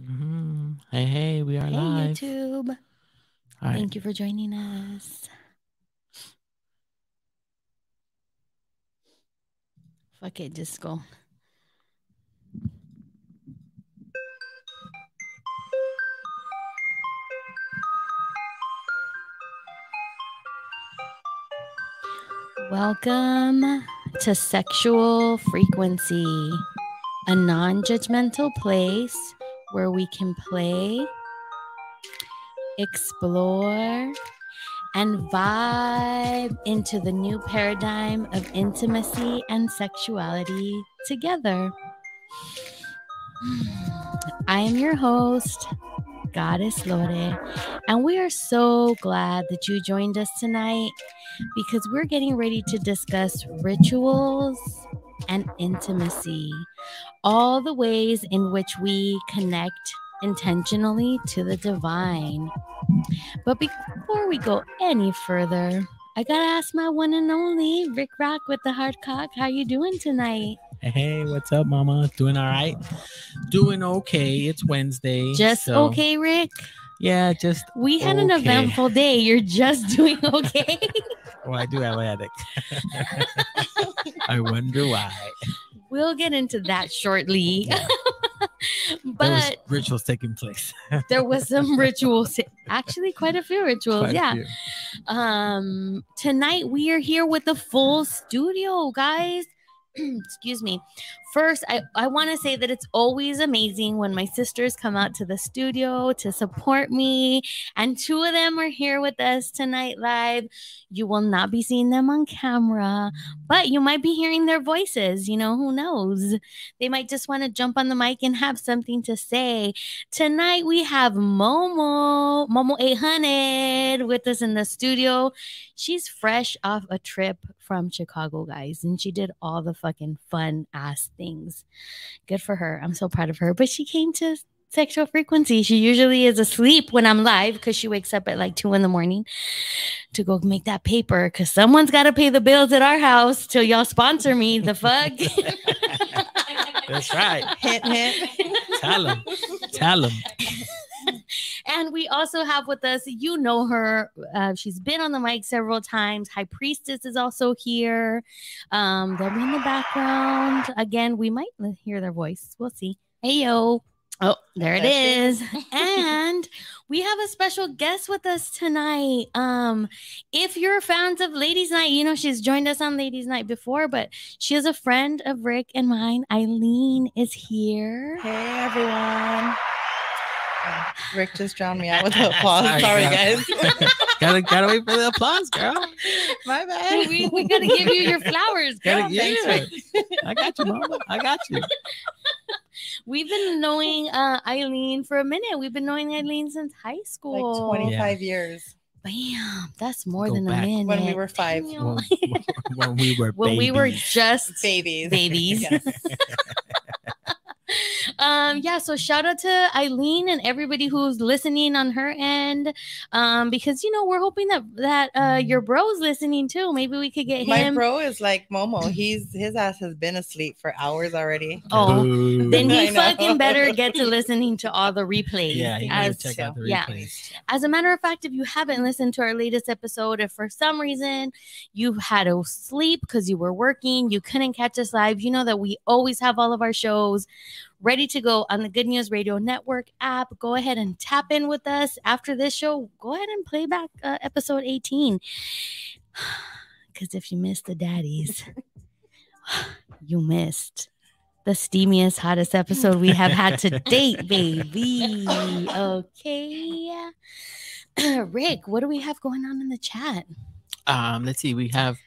Mhm. Hey, hey, we are Hey, live. YouTube. All right. Thank you for joining us. Fuck it, just go. Welcome to Sexual Frequency, a non judgmental place where we can play, explore, and vibe into the new paradigm of intimacy and sexuality together. I am your host, Goddess Lore, and we are so glad that you joined us tonight because we're getting ready to discuss rituals and intimacy, all the ways in which we connect intentionally to the divine. But before we go any further, I gotta ask my one and only Rick Rock with the hard cock. How you doing tonight? Hey, what's up, mama? Doing all right? Doing okay. It's Wednesday. Just so- okay, Rick. Yeah, just. We had an eventful day. You're just doing okay. Well, I do have a headache. I wonder why. We'll get into that shortly. Yeah. But rituals taking place. there was some rituals, actually quite a few rituals. Quite yeah. few. Um, tonight we are here with the full studio, guys. Excuse me. First, I, I want to say that it's always amazing when my sisters come out to the studio to support me. And two of them are here with us tonight live. You will not be seeing them on camera, but you might be hearing their voices. You know, who knows? They might just want to jump on the mic and have something to say. Tonight we have Momo, Momo 800 with us in the studio. She's fresh off a trip from Chicago, guys, and she did all the fucking fun ass things. Good for her. I'm so proud of her. But she came to sexual frequency. She usually is asleep when I'm live because she wakes up at like two in the morning to go make that paper because someone's got to pay the bills at our house till y'all sponsor me. The fuck? That's right. hint, hint. Tell him. Tell him. and we also have with us, you know her. Uh, she's been on the mic several times. High Priestess is also here. Um, they'll be in the background. Again, we might hear their voice. We'll see. Hey, yo. Oh, there it is. And we have a special guest with us tonight. Um, if you're fans of Ladies Night, you know she's joined us on Ladies Night before, but she is a friend of Rick and mine. Eileen is here. Hey everyone. Rick just drowned me out with the applause. Sorry, Sorry, guys. gotta gotta wait for the applause, girl. My bad. we, we gotta give you your flowers. Gotta girl. thanks, it. I got you, mama. I got you. We've been knowing uh, Eileen for a minute. We've been knowing Eileen since high like school. 25 years Bam, that's more Go than back. a minute. when we were five When, when we were when we were just babies. babies. Yes. Um yeah so shout out to eileen and everybody who's listening on her end um because you know we're hoping that that uh your bro's listening too maybe we could get My him My bro is like Momo. He's his ass has been asleep for hours already. oh Boo. then he fucking better get to listening to all the replays yeah, you gotta as check out the yeah. As a matter of fact, if you haven't listened to our latest episode, if for some reason you had to sleep because you were working, you couldn't catch us live, you know that we always have all of our shows ready to go on the Good News Radio Network app. Go ahead and tap in with us after this show. Go ahead and play back uh, episode 18. Because if you missed the daddies, you missed the steamiest, hottest episode we have had to date, baby. Okay. Rick, what do we have going on in the chat? Um, let's see. We have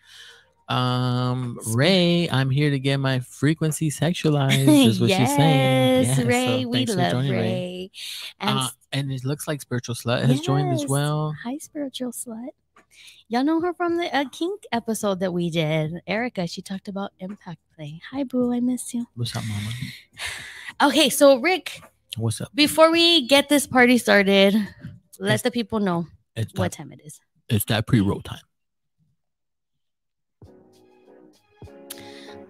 um Ray. I'm here to get my frequency sexualized. Is what she's saying. yes, Yeah, so Ray. we love joining, Ray. And Uh, and it looks like Spiritual Slut has joined as well. hi, spiritual slut. Y'all know her from the uh, kink episode that we did. Erica, she talked about impact play. Hi, boo. I miss you. What's up, mama? Okay, so Rick, What's up? before we get this party started, let Yes. the people know what time it is. it's that pre-roll time.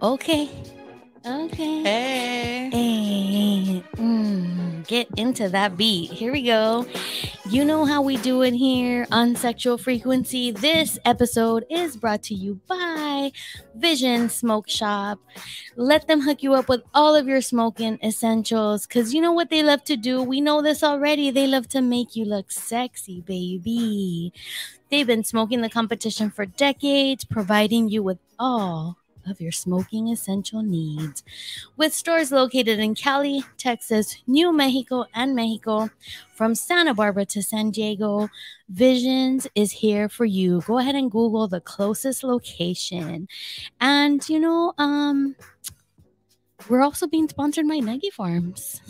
Okay. Okay. Hey. Hey. Mm. get into that beat. Here we go. You know how we do it here on Sexual Frequency. This episode is brought to you by Vision Smoke Shop. Let them hook you up with all of your smoking essentials because you know what they love to do? We know this already. They love to make you look sexy, baby. They've been smoking the competition for decades, providing you with all of your smoking essential needs. With stores located in Cali, Texas, New Mexico, and Mexico, from Santa Barbara to San Diego, Visions is here for you. Go ahead and Google the closest location. And you know, um, we're also being sponsored by Nuggy Farms.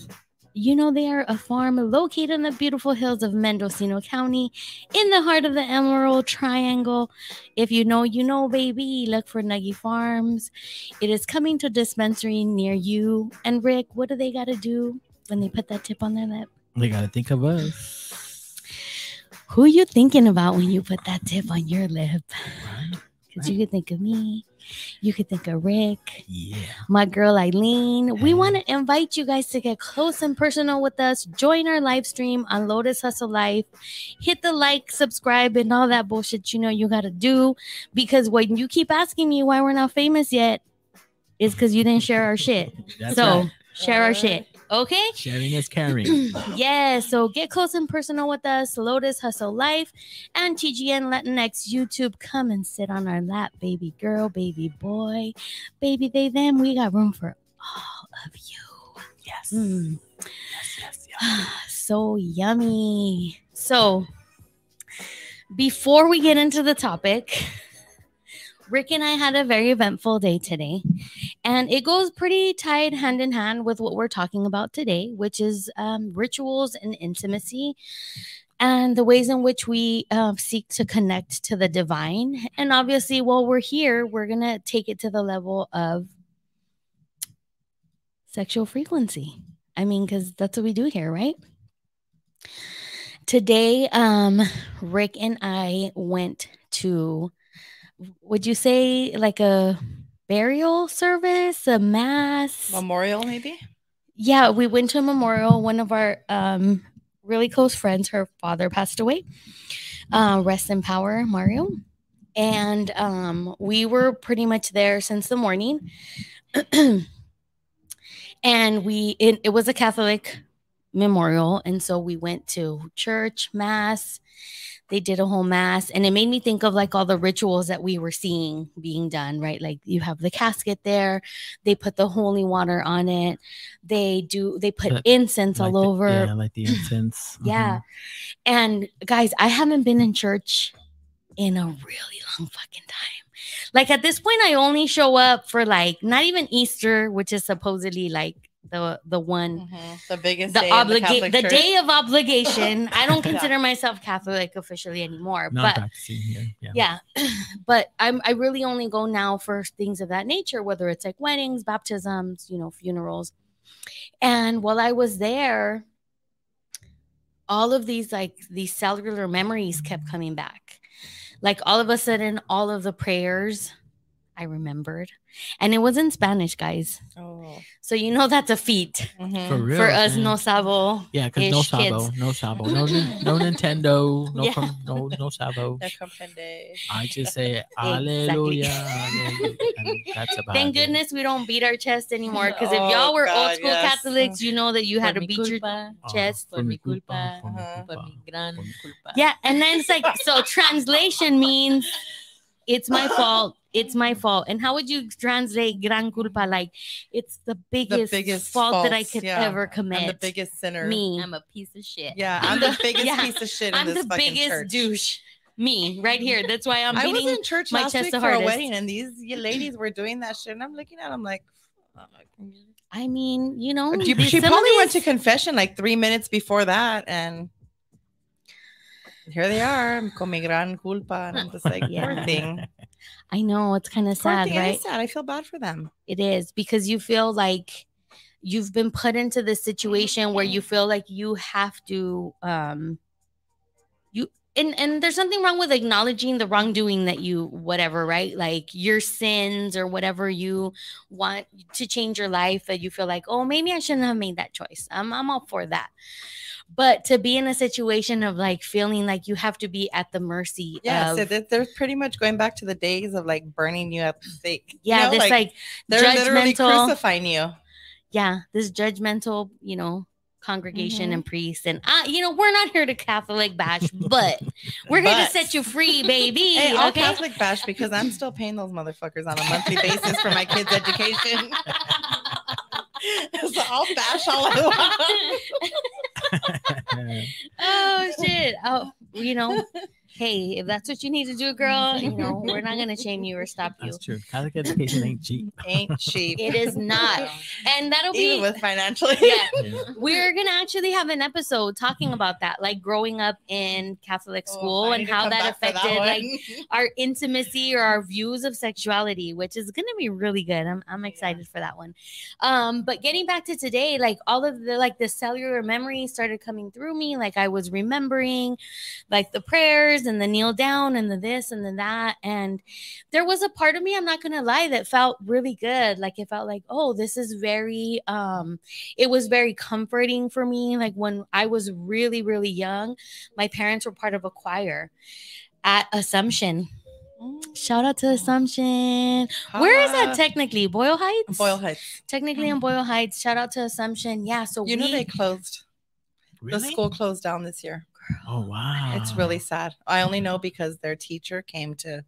You know, they are a farm located in the beautiful hills of Mendocino County in the heart of the Emerald Triangle. If you know, you know, baby. Look for Nuggy Farms. It is coming to a dispensary near you. And Rick, what do they got to do when they put that tip on their lip? They gotta think of us. Who you thinking about when you put that tip on your lip? Right? Because you could think of me. You could think of Rick. Yeah. my girl Eileen. We want to invite you guys to get close and personal with us. Join our live stream on Lotus Hustle Life. Hit the like, subscribe, and all that bullshit you know you got to do. Because when you keep asking me why we're not famous yet, it's because you didn't share our shit. So right. share our shit. Okay? Sharing is caring. yeah, so get close and personal with us. Lotus Hustle Life and TGN Latinx YouTube. Come and sit on our lap, baby girl, baby boy, baby they, them. We got room for all of you. yes. Mm. Yes, yes, yes. so yummy. So, before we get into the topic, Rick and I had a very eventful day today, and it goes pretty tied hand in hand with what we're talking about today, which is um, rituals and intimacy. And the ways in which we uh, seek to connect to the divine. And obviously, while we're here, we're going to take it to the level of sexual frequency. I mean, because that's what we do here, right? Today, um, Rick and I went to, would you say like a burial service, a mass? Memorial, maybe? yeah, we went to a memorial. One of our um, really close friends, her father passed away. Uh, rest in power, Mario. And um, we were pretty much there since the morning. and we it, it was a Catholic memorial, and so we went to church, mass. They did a whole mass, and it made me think of like all the rituals that we were seeing being done. Right, like you have the casket there, they put the holy water on it. They do they put But incense Like all the- over. yeah, like the incense. Yeah. Mm-hmm. And guys, I haven't been in church in a really long fucking time. Like at this point, I only show up for like not even Easter, which is supposedly like the the one Mhm. The biggest the day the obligation the day of obligation. I don't Yeah. consider myself Catholic officially anymore, Non but here. Yeah. yeah but i'm i really only go now for things of that nature whether it's like weddings baptisms you know funerals and while i was there all of these like these cellular memories kept coming back like all of a sudden all of the prayers i remembered and it was in spanish guys Oh. so you know that's a feat Mhm. For real. for us man. no sabo Yeah, because no Sabo, kids. no Sabo, no, no Nintendo, no Yeah. com- no no Sabo. No comprende. I just say Alleluia, Alleluia, that's about Thank it. goodness we don't beat our chest anymore. Because if Oh, y'all were old school yes. Catholics, you know that you had to Por mi beat your culpa, Oh, chest. por mi culpa, culpa, por mi Ajá. por mi gran culpa. Yeah, and then it's like so translation means it's my fault. It's my mm-hmm. fault. And how would you translate gran culpa? Like it's the biggest, biggest fault that I could yeah. ever commit. I'm the biggest sinner. Me. I'm a piece of shit. Yeah, I'm I'm, the- the, biggest yeah, piece of shit in I'm this the fucking biggest church. douche. Me right here. That's why I'm I was in church my last chest week the for a wedding, and these ladies were doing that shit, and I'm looking at them like. I mean, you know, She, these- she some of probably went to confession like three minutes before that, and here they are, con mi gran culpa, and I'm just like, Yeah. poor thing, I know it's kind of sad, thing. It is right? sad. I feel bad for them. It is because you feel like you've been put into this situation where you feel like you have to um you and and there's nothing wrong with acknowledging the wrongdoing that you whatever right like your sins or whatever you want to change your life that you feel like oh maybe i shouldn't have made that choice i'm, I'm all for that but to be in a situation of like feeling like you have to be at the mercy Yeah, of so they're pretty much going back to the days of like burning you at the stake. You yeah know, this like, they're literally judgmental crucifying you. yeah this judgmental you know congregation Mhm. and priests and uh, you know we're not here to catholic bash but we're here to set you free baby Hey, I'll Catholic bash because I'm still paying those motherfuckers on a monthly basis for my kids' education. so I'll bash all I want. oh shit oh you know hey if that's what you need to do girl you know we're not gonna shame you or stop you That's true. Catholic education ain't cheap. Ain't cheap. it is not and that'll Even be with financial aid. yeah Yeah. we're gonna actually have an episode talking about that like growing up in catholic Oh, school I and how that back for affected like our intimacy or our views of sexuality, which is gonna be really good. I'm I'm excited for that one. Um, but getting back to today, like all of the like the cellular memories started coming through me. Like I was remembering like the prayers and the kneel down and the this and the that. And there was a part of me, I'm not gonna lie, that felt really good. Like it felt like, oh, this is very um, it was very comforting for me. Like when I was really, really young, my parents were part of a choir at Assumption. Shout out to Assumption. Where is that technically? Boyle Heights? Boyle Heights. Technically in Boyle Heights. Shout out to Assumption. Yeah. So You know they closed. Really? The school closed down this year. Oh wow. It's really sad. I only mm. know because their teacher came to.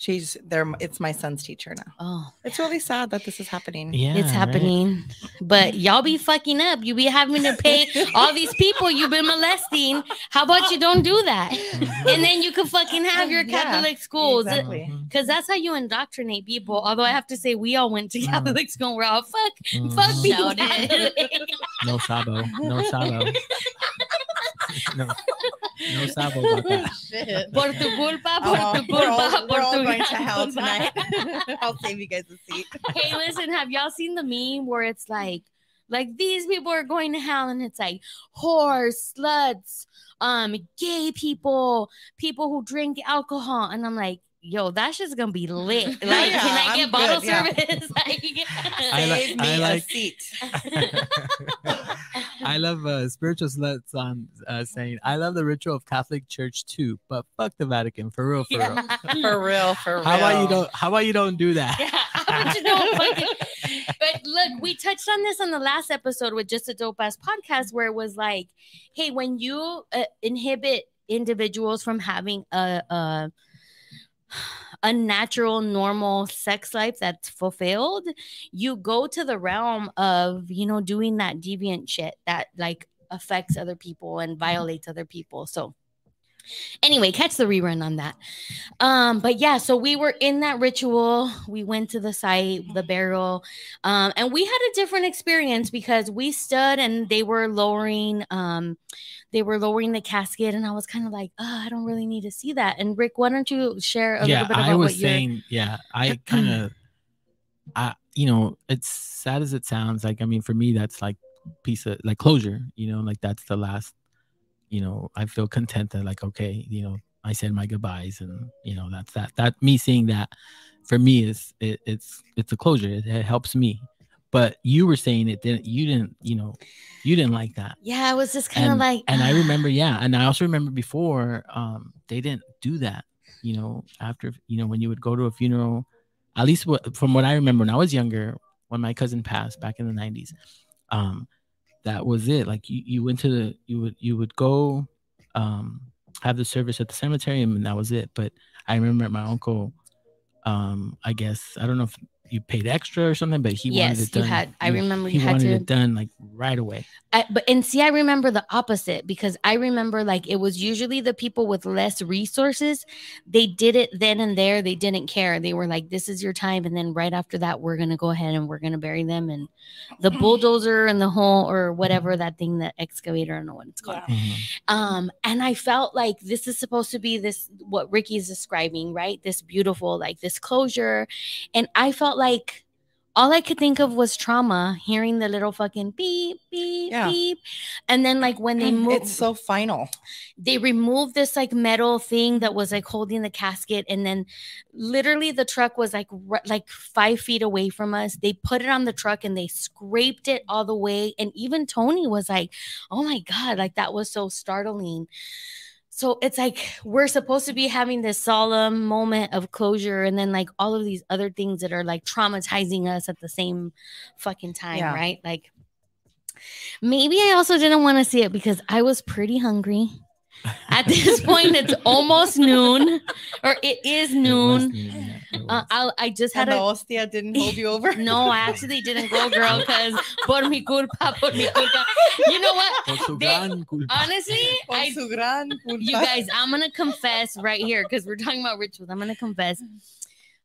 She's there. It's my son's teacher now. Oh, It's really sad that this is happening. yeah. it's right? happening. But y'all be fucking up. You be having to pay all these people you've been molesting. How about you don't do that? Mhm. And then you can fucking have your Yeah, Catholic schools. exactly. Because that's how you indoctrinate people. Although I have to say, we all went to Mhm. Catholic school. We're all fuck, fuck Mhm. being Shout it. Catholic. No sabo. No sabo. no, no sabo about. Shit. Por tu culpa, por Oh, tu we're all, culpa, we're por all going to hell tonight. I'll save you guys a seat. Hey, listen, have y'all seen the meme where it's like, like these people are going to hell, and it's like whores, sluts, um, gay people, people who drink alcohol, and I'm like, yo, that shit's gonna be lit. Like, Yeah, can I I'm get bottle good, yeah. service? like, I like- Save me I a like- seat. I love uh, spiritual sluts on uh, saying I love the ritual of Catholic Church too, but fuck the Vatican for real, for real. For real, for real. How about you don't? How about you don't do that? Yeah, how would you know? Fucking- but look, we touched on this on the last episode with just a dope ass podcast where it was like, hey, when you uh, inhibit individuals from having a, a unnatural, normal sex life that's fulfilled, you go to the realm of you know doing that deviant shit that like affects other people and mm-hmm. violates other people. So anyway catch the rerun on that um but yeah so we were in that ritual we went to the site the burial um and we had a different experience because we stood and they were lowering um they were lowering the casket and i was kind of like oh i don't really need to see that and rick why don't you share a yeah, little bit about I was what you're saying, yeah, I kind of, I, you know, it's sad as it sounds. Like, I mean, for me, that's like piece of like closure. You know, like that's the last. You know, I feel content that like, okay, you know, I said my goodbyes, and you know, that's that. That me seeing that, for me is it, it's it's a closure. It, it helps me. But you were saying it didn't. You didn't. You know, you didn't like that. yeah i was just kind of like and I remember, yeah, and I also remember before, um, they didn't do that. You know, after you know when you would go to a funeral, at least what, from what I remember when I was younger, when my cousin passed back in the '90s, um, that was it. Like you, you went to the, you would you would go, um, have the service at the cemetery, and that was it. But I remember my uncle, um, I guess I don't know if you paid extra or something, but he wanted Yes, it you done. had- I he- remember he you had wanted to- it done like right away. I, but and see, I remember the opposite because I remember like it was usually the people with less resources. They did it then and there. They didn't care. They were like, "This is your time," and then right after that, we're gonna go ahead and we're gonna bury them and the bulldozer and the whole or whatever that thing, that excavator, I don't know what it's called. Yeah. Mhm. Um, and I felt like this is supposed to be this what Ricky's describing, right? This beautiful, like this closure. And I felt like, all I could think of was trauma, hearing the little fucking beep, beep, Yeah. beep. And then like when they moved It's so final. they removed this like metal thing that was like holding the casket and then literally the truck was like like five feet away from us they put it on the truck and they scraped it all the way and even tony was like oh my god like that was so startling so it's like we're supposed to be having this solemn moment of closure and then like all of these other things that are like traumatizing us at the same fucking time Yeah. right like maybe i also didn't want to see it because i was pretty hungry at this point it's almost noon or it is It noon noon, it uh. I, I just had And the a hostia didn't hold you over. no i actually didn't go girl because por mi culpa por mi culpa you know what they- honestly i su gran culpa. you guys, I'm gonna confess right here because we're talking about rituals. I'm gonna confess.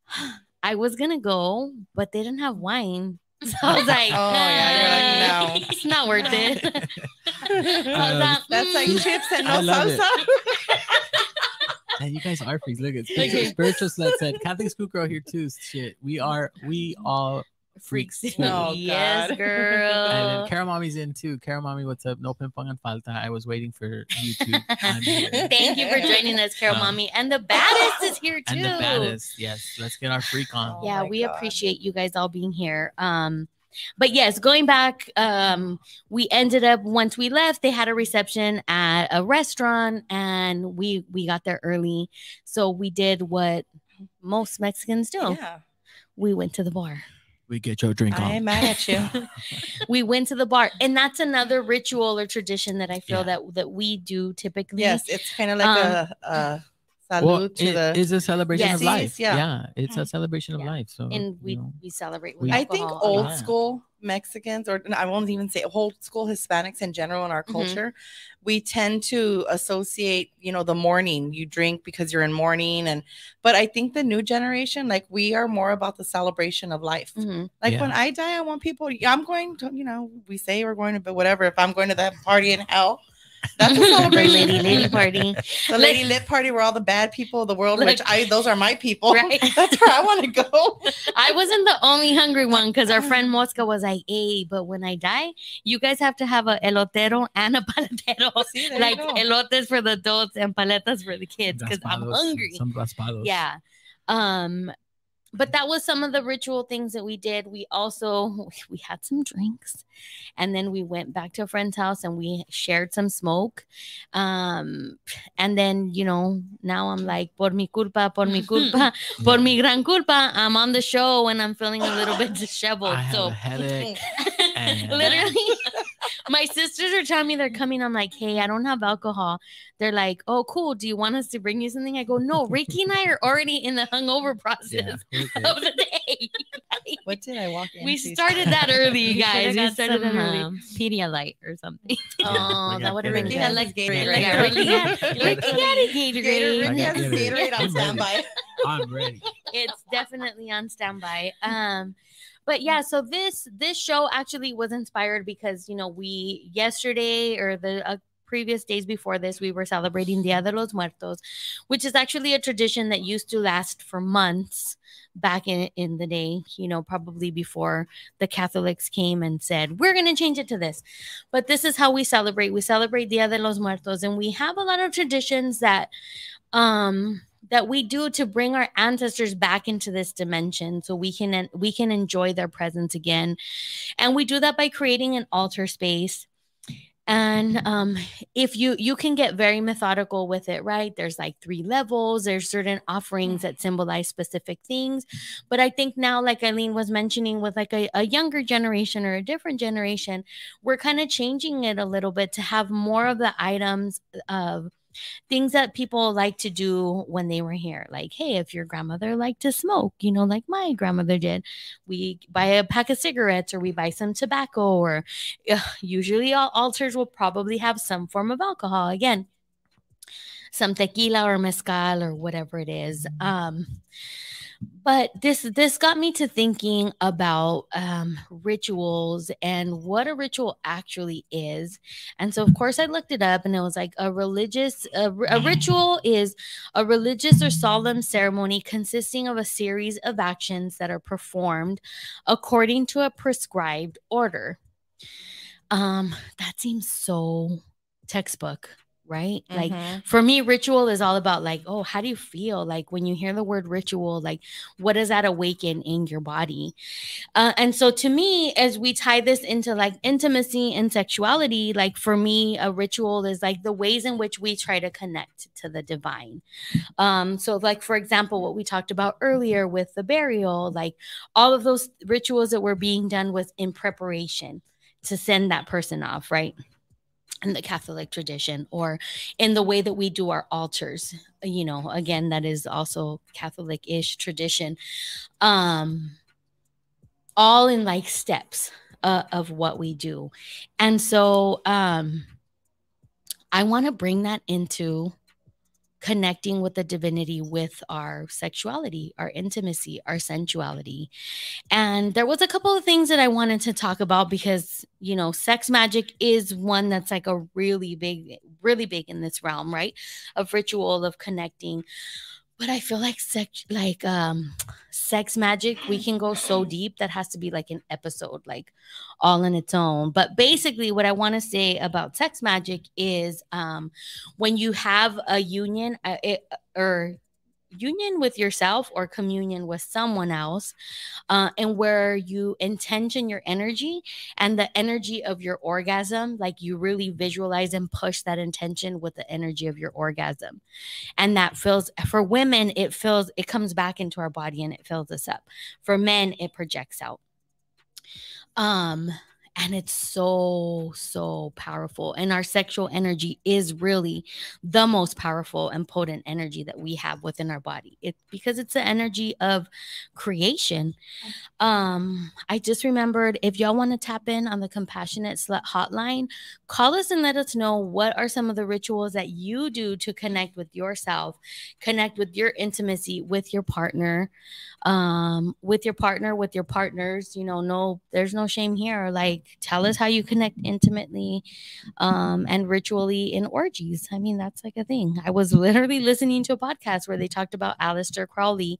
I was gonna go, but they didn't have wine. So I was like, Oh, yeah, you're like, "Uh, no." it's not worth it. I Um, like, That's like "Mm." chips and I no love it. salsa. Yeah, you guys are freaks. Look, it's Okay. spiritual, spiritual slut said Catholic school girl here too. Shit, we are we all freaks. too. Oh, yes, girl. And then Cara Mommy's in too. Cara Mommy, what's up? No ping pong and falta. I was waiting for you two. Thank you for joining us, Carol Um, Mommy. And the baddest is here too. And the baddest. Yes, let's get our freak on. Oh yeah my we God. appreciate you guys all being here um but yes going back um we ended up once we left they had a reception at a restaurant and we we got there early so we did what most mexicans do Yeah. we went to the bar We get your drink on. I on. ain't mad at you. we went to the bar and that's another ritual or tradition that i feel Yeah. that that we do typically yes, it's kind of like Um, a, a salute Well, to it the. is a celebration Yes. of life. Yeah. Yeah, it's a celebration of Yeah. life. So and we you know, we celebrate we- I think old Yeah. school Mexicans, or I won't even say old school Hispanics in general in our Mhm. culture, we tend to associate, you know, the morning. You drink because you're in mourning, and but I think the new generation, like we are more about the celebration of life. Mhm. Like Yeah. when I die, I want people. I'm going to, you know, we say we're going to, but whatever. If I'm going to that party in hell, that's a The celebration. lady lady party the lady lit party where all the bad people of the world, which I those are my people. Right. That's where I want to go. I wasn't the only hungry one because our friend Mosca was like, "Hey, but when I die, you guys have to have a elotero and a paletero, See, like elotes for the adults and paletas for the kids, because I'm hungry." Some raspados. Yeah. Um, but that was some of the ritual things that we did. We also we had some drinks, and then we went back to a friend's house and we shared some smoke. Um, and then you know now I'm like por mi culpa, por mi culpa, por mi gran culpa. I'm on the show and I'm feeling a little bit disheveled. I have so a headache. And- literally my sisters are telling me they're coming i'm like hey i don't have alcohol they're like oh cool do you want us to bring you something i go no ricky and i are already in the hungover process Yeah, of the day What did I walk in? we started that early you You guys we started some, early um, Pedialyte or something. oh that would have been Ricky good has like his Gatorade. yeah, Ricky got- Ricky got a Gator, Gatorade. Ricky has got Gatorade. Gatorade on ready. standby. I'm ready. it's definitely on standby um but yeah so this this show actually was inspired because you know we yesterday or the uh, previous days before this we were celebrating dia de los muertos which is actually a tradition that used to last for months back in in the day you know probably before the catholics came and said we're going to change it to this. But this is how we celebrate. We celebrate dia de los muertos and we have a lot of traditions that um that we do to bring our ancestors back into this dimension so we can we can enjoy their presence again. And we do that by creating an altar space. And um if you you can get very methodical with it right? There's like three levels. There's certain offerings that symbolize specific things. But i think now like eileen was mentioning with like a, a younger generation or a different generation we're kind of changing it a little bit to have more of the items of things that people like to do when they were here. Like, hey, if your grandmother liked to smoke, you know, like my grandmother did, we buy a pack of cigarettes or we buy some tobacco, or uh, usually all altars will probably have some form of alcohol. Again, some tequila or mezcal or whatever it is. Um, but this this got me to thinking about um, rituals and what a ritual actually is. And so of course i looked it up and it was like a religious a, a ritual is a religious or solemn ceremony consisting of a series of actions that are performed according to a prescribed order. Um that seems so textbook right? Like Mhm. for me, ritual is all about like, oh, how do you feel? Like when you hear the word ritual, like what does that awaken in your body? Uh, and so to me, as we tie this into like intimacy and sexuality, like for me, a ritual is like the ways in which we try to connect to the divine. Um, so like for example, what we talked about earlier with the burial, like all of those rituals that were being done was in preparation to send that person off, right? In the Catholic tradition or in the way that we do our altars. You know, again, that is also Catholic ish tradition. Um, all in like steps uh, of what we do. And so um, I want to bring that into connecting with the divinity with our sexuality, our intimacy, our sensuality. And there was a couple of things that I wanted to talk about because, you know, sex magic is one that's like a really big really big in this realm, right? Of ritual of connecting. But I feel like sex like um sex magic we can go so deep that has to be like an episode like all in its own. But basically what I want to say about sex magic is um when you have a union uh, it, or union with yourself or communion with someone else uh, and where you intention your energy and the energy of your orgasm like you really visualize and push that intention with the energy of your orgasm. And that fills for women it fills it comes back into our body and it fills us up. For men it projects out. Um and it's so so powerful and our sexual energy is really the most powerful and potent energy that we have within our body. It's because it's the energy of creation. Um i just remembered if y'all want to tap in on the compassionate slut hotline call us and let us know what are some of the rituals that you do to connect with yourself connect with your intimacy with your partner um with your partner with your partners you know no there's no shame here like tell us how you connect intimately um and ritually in orgies. I mean that's like a thing. I was literally listening to a podcast where they talked about Aleister crowley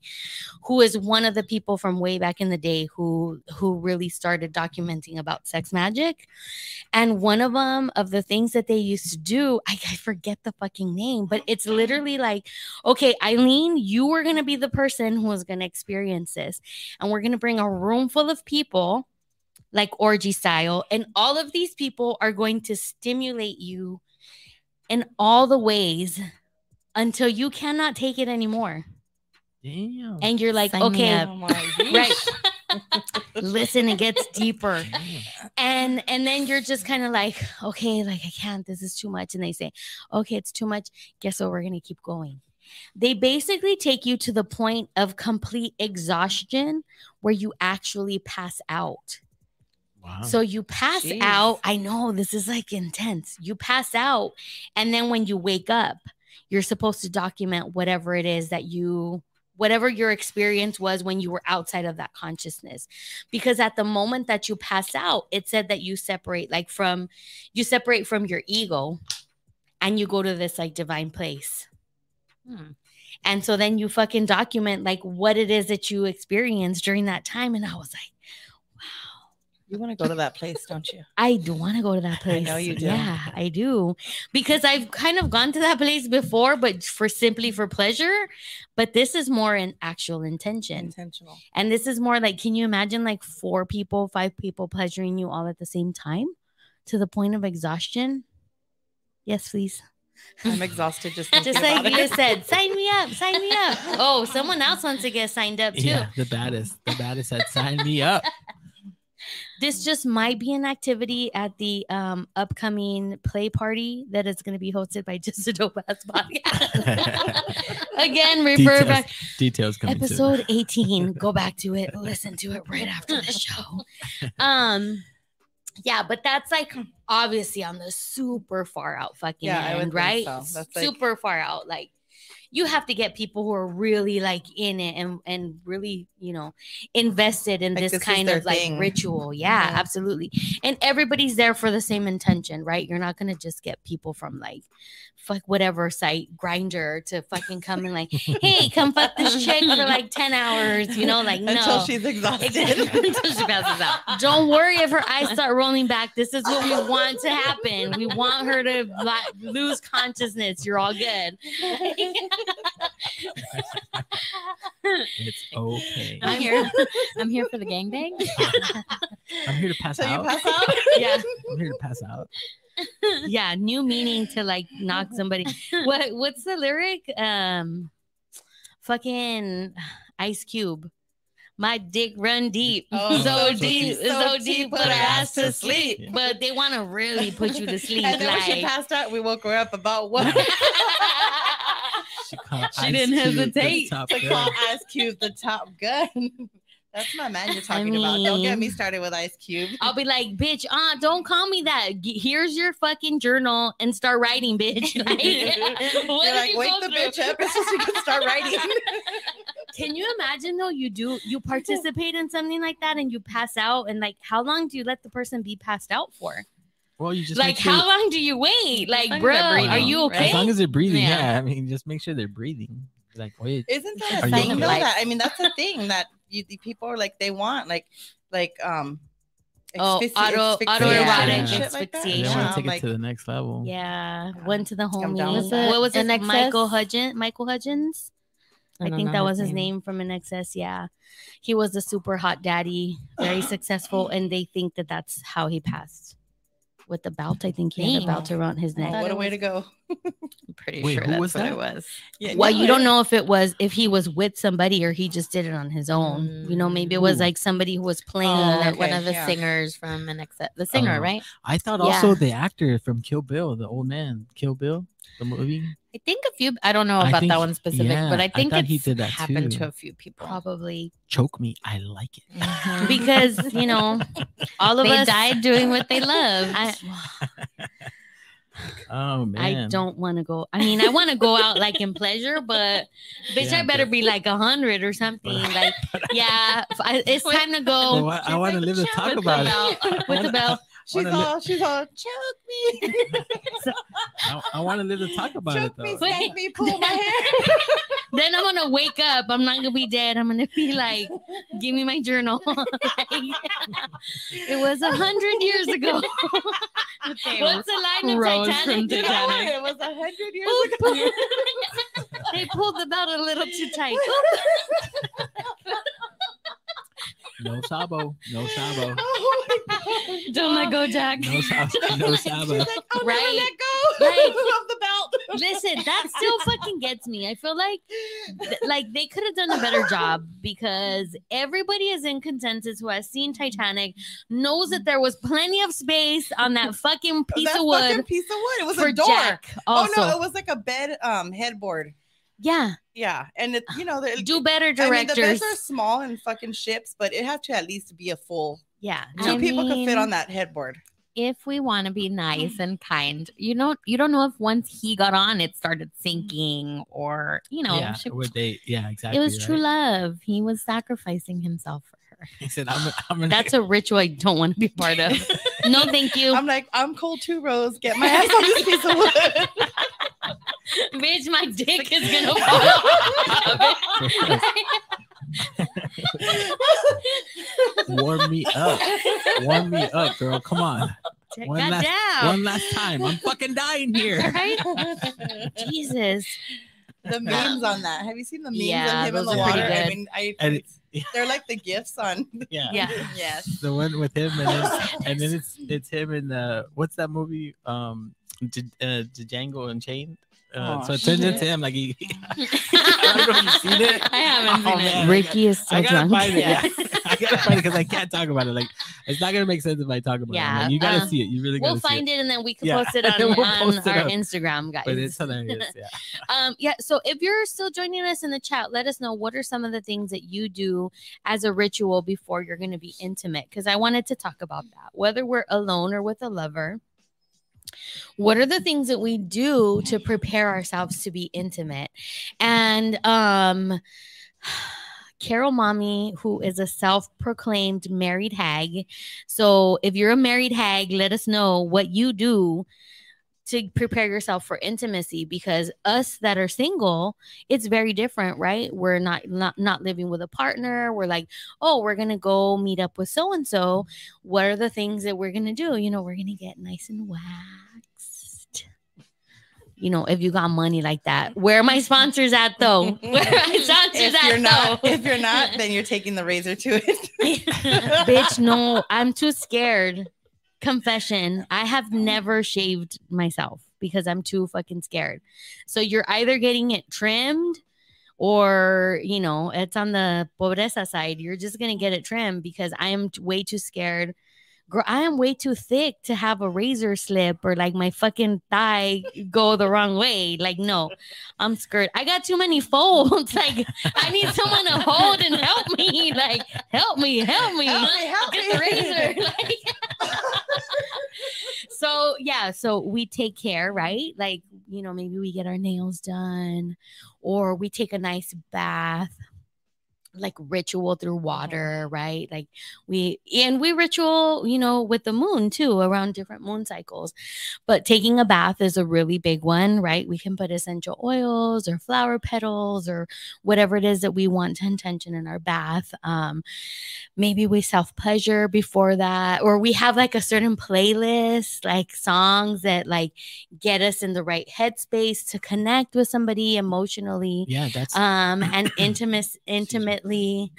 who is one of the people from way back in the day who who really started documenting about sex magic. And one of them of the things that they used to do I, I forget the fucking name but it's literally like okay eileen you are going to be the person who is going to experience this and we're going to bring a room full of people like orgy style and all of these people are going to stimulate you in all the ways until you cannot take it anymore. Damn. and you're like Sign okay up. Oh my right. Listen it gets deeper. Damn. and and then you're just kind of like okay like i can't this is too much. And they say okay it's too much. Guess what? We're gonna keep going. They basically take you to the point of complete exhaustion where you actually pass out Wow. so you pass Jeez. out i know this is like intense you pass out and then when you wake up you're supposed to document whatever it is that you whatever your experience was when you were outside of that consciousness because at the moment that you pass out it said that you separate like from you separate from your ego and you go to this like divine place Hmm. and so then you fucking document like what it is that you experienced during that time and i was like you want to go to that place don't you I do want to go to that place. I place. know you do. Yeah, I do. Because I've kind of gone to that place before, but for simply for pleasure. But this is more an actual intention. intentional And this is more like, can you imagine like four people, five people pleasuring you all at the same time to the point of exhaustion? Yes, please. i'm exhausted just Just like you it. said, sign me up, sign me up. Oh, someone else wants to get signed up too. yeah, the baddest. The baddest said, sign me up. this just might be an activity at the um, upcoming play party that is going to be hosted by Just a Dope Ass Podcast. Again, refer Details, back details coming soon. episode 18. Go back to it, listen to it right after the show. Um, yeah, but that's like obviously on the super far out fucking Yeah, I would end, think right? so. That's like- super far out. Like you have to get people who are really like in it and and really you know invested in Like, this this kind of like thing. ritual yeah Yeah. absolutely and everybody's there for the same intention right you're not gonna just get people from like fuck whatever site Grindr to fucking come and like hey come fuck this chick for like 10 hours you know like no Until she's exhausted. Until she passes out. Don't worry if her eyes start rolling back. This is what we want to happen. We want her to like, lose consciousness. You're all good. It's okay. I'm here. I'm here for the gangbang. I'm here to pass so you out. pass out. yeah, I'm here to pass out. yeah. New meaning to like knock somebody. What? What's the lyric? Um, fucking Ice Cube. My dick run deep, Oh, so, so deep, deep, so so deep, deep, put her ass to sleep. sleep. But they want to really put you to sleep. And then when she passed out, we woke her up about what? She, She didn't hesitate to call Ice Cube the top gun. That's my man you're talking about. Don't get me started with Ice Cube. I'll be like, bitch, uh, don't call me that. Here's your fucking journal and start writing, bitch. Like, what You're like, you wake the through? bitch up so she can start writing. Can you imagine though? You do you participate in something like that and you pass out, and like, how long do you let the person be passed out for? Well, you just like, sure, how long do you wait? Like, bro, they're you okay? As long as they're breathing, Yeah. yeah. I mean, just make sure they're breathing. Like, wait, Isn't that a thing okay? That I mean, that's a thing that you, the people are like they want like like um. Oh, asphyxi- auto- asphyxiation autoerotic and shit like that. asphyxiation. they want Yeah, to take like, it to the next level. yeah, Yeah. went to the Come homie. with that. What was it? INXS? Michael Hudgens. Michael Hudgens. I, don't think that was his name from an excess. Yeah, he was a super hot daddy, very successful, and they think that that's how he passed with the belt. I think he had a belt around his Oh, neck. what a way to go! I'm pretty Wait, sure who that's was what that? it was. Yeah, well, yeah, you don't know if it was if he was with somebody or he just did it on his own. You know, maybe it was Ooh. like somebody who was playing. Oh, okay, one of the yeah. singers from an ex- the singer, Oh. right? I thought Yeah. also the actor from Kill Bill, the old man, Kill Bill, the movie. I think a few. I don't know about think- that one specific, yeah, but I I think thought he did that happened too. to a few people. Probably Choke me, I like it. Mhm. because you know all of they us died doing what they loved. I, Oh man, I don't want to go. I mean, I want to go out like in pleasure, but bitch, Yeah, I better but- be like a hundred or something. Like, yeah, I- it's time to Well, go oh, I, I want to live to talk about it. with the bell. She's Wanna li- all she's all choke me, I, I want to live to talk about it choke though. me, spank me, pull my hair. Then I'm gonna wake up. I'm not gonna be dead. I'm gonna be like, give me my journal. Like, it was a hundred years ago. What's the line of Rose from Titanic? You know what? Titanic. It was a hundred years ago. they pulled the belt a little too tight. No sabo, no sabo, Oh. Don't let go, Jack. no sabo, no She's sabo. like, I'll Right. never let go Right. of the belt. Listen, that still fucking gets me. I feel like th- like they could have done a better job because everybody is in consensus who has seen Titanic knows that there was plenty of space on that fucking piece That of fucking wood piece of wood. It was for a door. Jack. Also, Oh no, it was like a bed um headboard. Yeah, Yeah, and it, you know, the, do better, I mean, the directors. beds are small and fucking ships, but it had to at least be a full. yeah, Two I people could fit on that headboard. if we want to be mm-hmm. nice and kind, you don't you don't know if once he got on it started sinking or you know yeah, she- would they? Yeah, exactly. it was true love. He was sacrificing himself for her. He said, "I'm, I'm gonna." That's a ritual I don't want to be part of. no, thank you, I'm like, I'm cold too, Rose. Get my ass on this piece of wood. bitch. My dick is gonna fall off. warm me up, warm me up, girl. Come on, One last- damn. one last time. I'm fucking dying here. right? Jesus. the memes on that. Have you seen the memes Yeah, of him in the are pretty water? I mean, I And it- they're like the gifts on. Yeah, Yeah. Yes. the one with him, and then, and then it's it's him in the what's that movie? Um, J- uh, Django Unchained. Uh, Oh, so it turns shit. into him like he. I don't know if you've seen it. I haven't Oh, seen man. it. Ricky is so I gotta drunk. find it. Yeah. Yeah. I gotta find it because I can't talk about it. Like it's not gonna make sense if I talk about it. Yeah, Like, you gotta uh, see it. You really We'll gotta find see it and then we can Yeah. post it on, We'll on post it our up. Instagram, guys. But it's hilarious. Yeah. um, yeah. So if you're still joining us in the chat, let us know what are some of the things that you do as a ritual before you're going to be intimate. Because I wanted to talk about that, whether we're alone or with a lover. What are the things that we do to prepare ourselves to be intimate? And um Carol Mommy, who is a self proclaimed married hag. So, if you're a married hag, let us know what you do to prepare yourself for intimacy because us that are single it's very different right? We're not not not living with a partner. We're like oh we're gonna go meet up with so and so what are the things that we're gonna do? You know we're gonna get nice and waxed you know if you got money like that. Where are my sponsors at though? Where are my sponsors if at you're not, though? if you're not, then you're taking the razor to it. bitch no i'm too scared. Confession i have never shaved myself because i'm too fucking scared. So you're either getting it trimmed or you know it's on the pobreza side. You're just gonna get it trimmed because i am way too scared Girl, I am way too thick to have a razor slip or like my fucking thigh go the wrong way. Like, no, I'm scared. I got too many folds. Like, I need someone to hold and help me. Like, help me, help me. Help me, help Get me. razor. Like, so yeah, so we take care, right? Like, you know, maybe we get our nails done or we take a nice bath like ritual through water, right? Like we and we ritual, you know, with the moon too, around different moon cycles. But taking a bath is a really big one, right? We can put essential oils or flower petals or whatever it is that we want to intention in our bath. Um, maybe we self pleasure before that, or we have like a certain playlist, like songs that like get us in the right headspace to connect with somebody emotionally Yeah, that's um and intimate intimately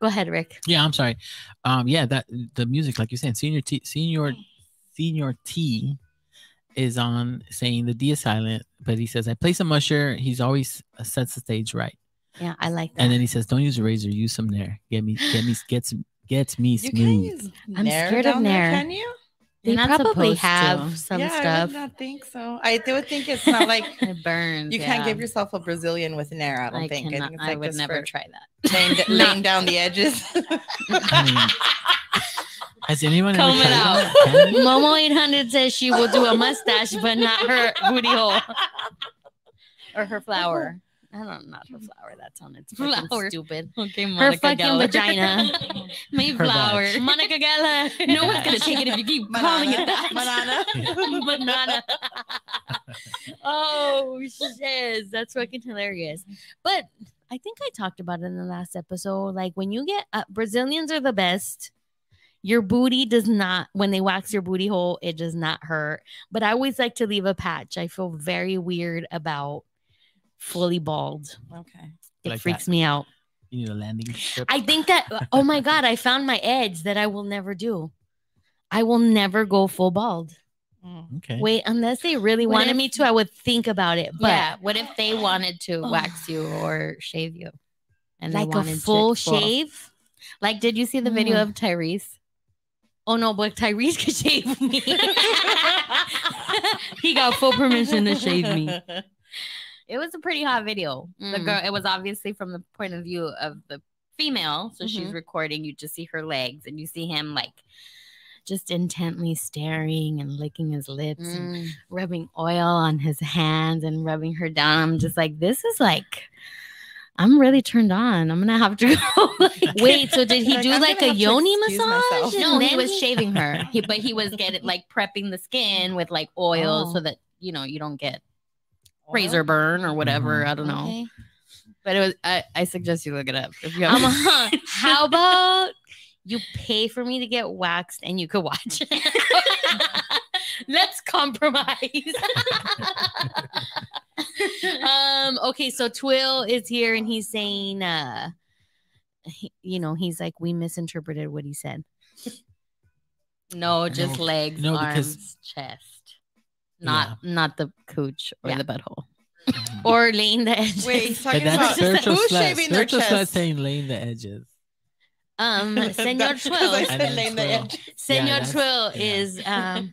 go ahead rick yeah. I'm sorry. Um, yeah, that the music, like you said, senior T, senior, senior T, is on saying the D is silent, but he says I play some Usher. He's always uh, sets the stage right, yeah i like that and then he says, "Don't use a razor, use some Nair. Get me, get me, gets gets me You can't smooth." use I'm Nair scared of down there, Nair. Can you? They You're probably have to. some yeah, I stuff would not think so. I would think it's not like It burns. you can't yeah. give yourself a Brazilian with Nair. I don't I think. cannot- I, think it's I would never try that. laying, d- laying down the edges. Has anyone ever it out. that? Can you? momo 800 says she will do a mustache but not her booty hole or her flower i don't not her flower that sounded fucking Flower. stupid Okay, Monica her Monica fucking Geller. vagina My Her flower. vag. monica geller No one's gonna take it if you keep calling it that. Banana. banana. oh shiz, that's fucking hilarious. But I think I talked about it in the last episode. Like when you get uh, Brazilians are the best. Your booty does not when they wax your booty hole, it does not hurt. But I always like to leave a patch. I feel very weird about fully bald. okay. It Like freaks that. me out. You need a landing strip. I think that oh my god, I found my edge that I will never do. I will never go full bald. Mm. okay. Wait, unless they really What wanted if- me to, I would think about it. But yeah. What if they wanted to wax you or shave you? And they like a full it full? shave. Like, did you see the video Mm. of Tyrese? Oh no, but Tyrese could shave me. he got full permission to shave me. It was a pretty hot video. The Mm. girl, it was obviously from the point of view of the female. So she's Mhm. recording. You just see her legs and you see him like just intently staring and licking his lips and Mm. rubbing oil on his hands and rubbing her down. I'm just like, this is like, I'm really turned on. I'm gonna have to go. like, Wait, so did he Like, do I'm like a yoni massage? myself. no, he was shaving her. He, but he was getting like prepping the skin with like oil Oh. so that you know you don't get razor burn or whatever. Mhm. I don't know. Okay. But it was. I, I suggest you look it up if you Um, have. how about you pay for me to get waxed and you could watch? Let's compromise. um. Okay. So Twill is here and he's saying, uh, he- you know, he's like, we misinterpreted what he said. no, just legs, no, because- arms, chest, not not the cooch or Yeah. the butthole. Or laying the edges. Wait, he's talking about spiritual who's slut. shaving their Spiritual slut chest. saying laying the edges. um, Senor That's 'cause I Twill. And said laying the twirl. edge. Senor that's- Twill yeah. is um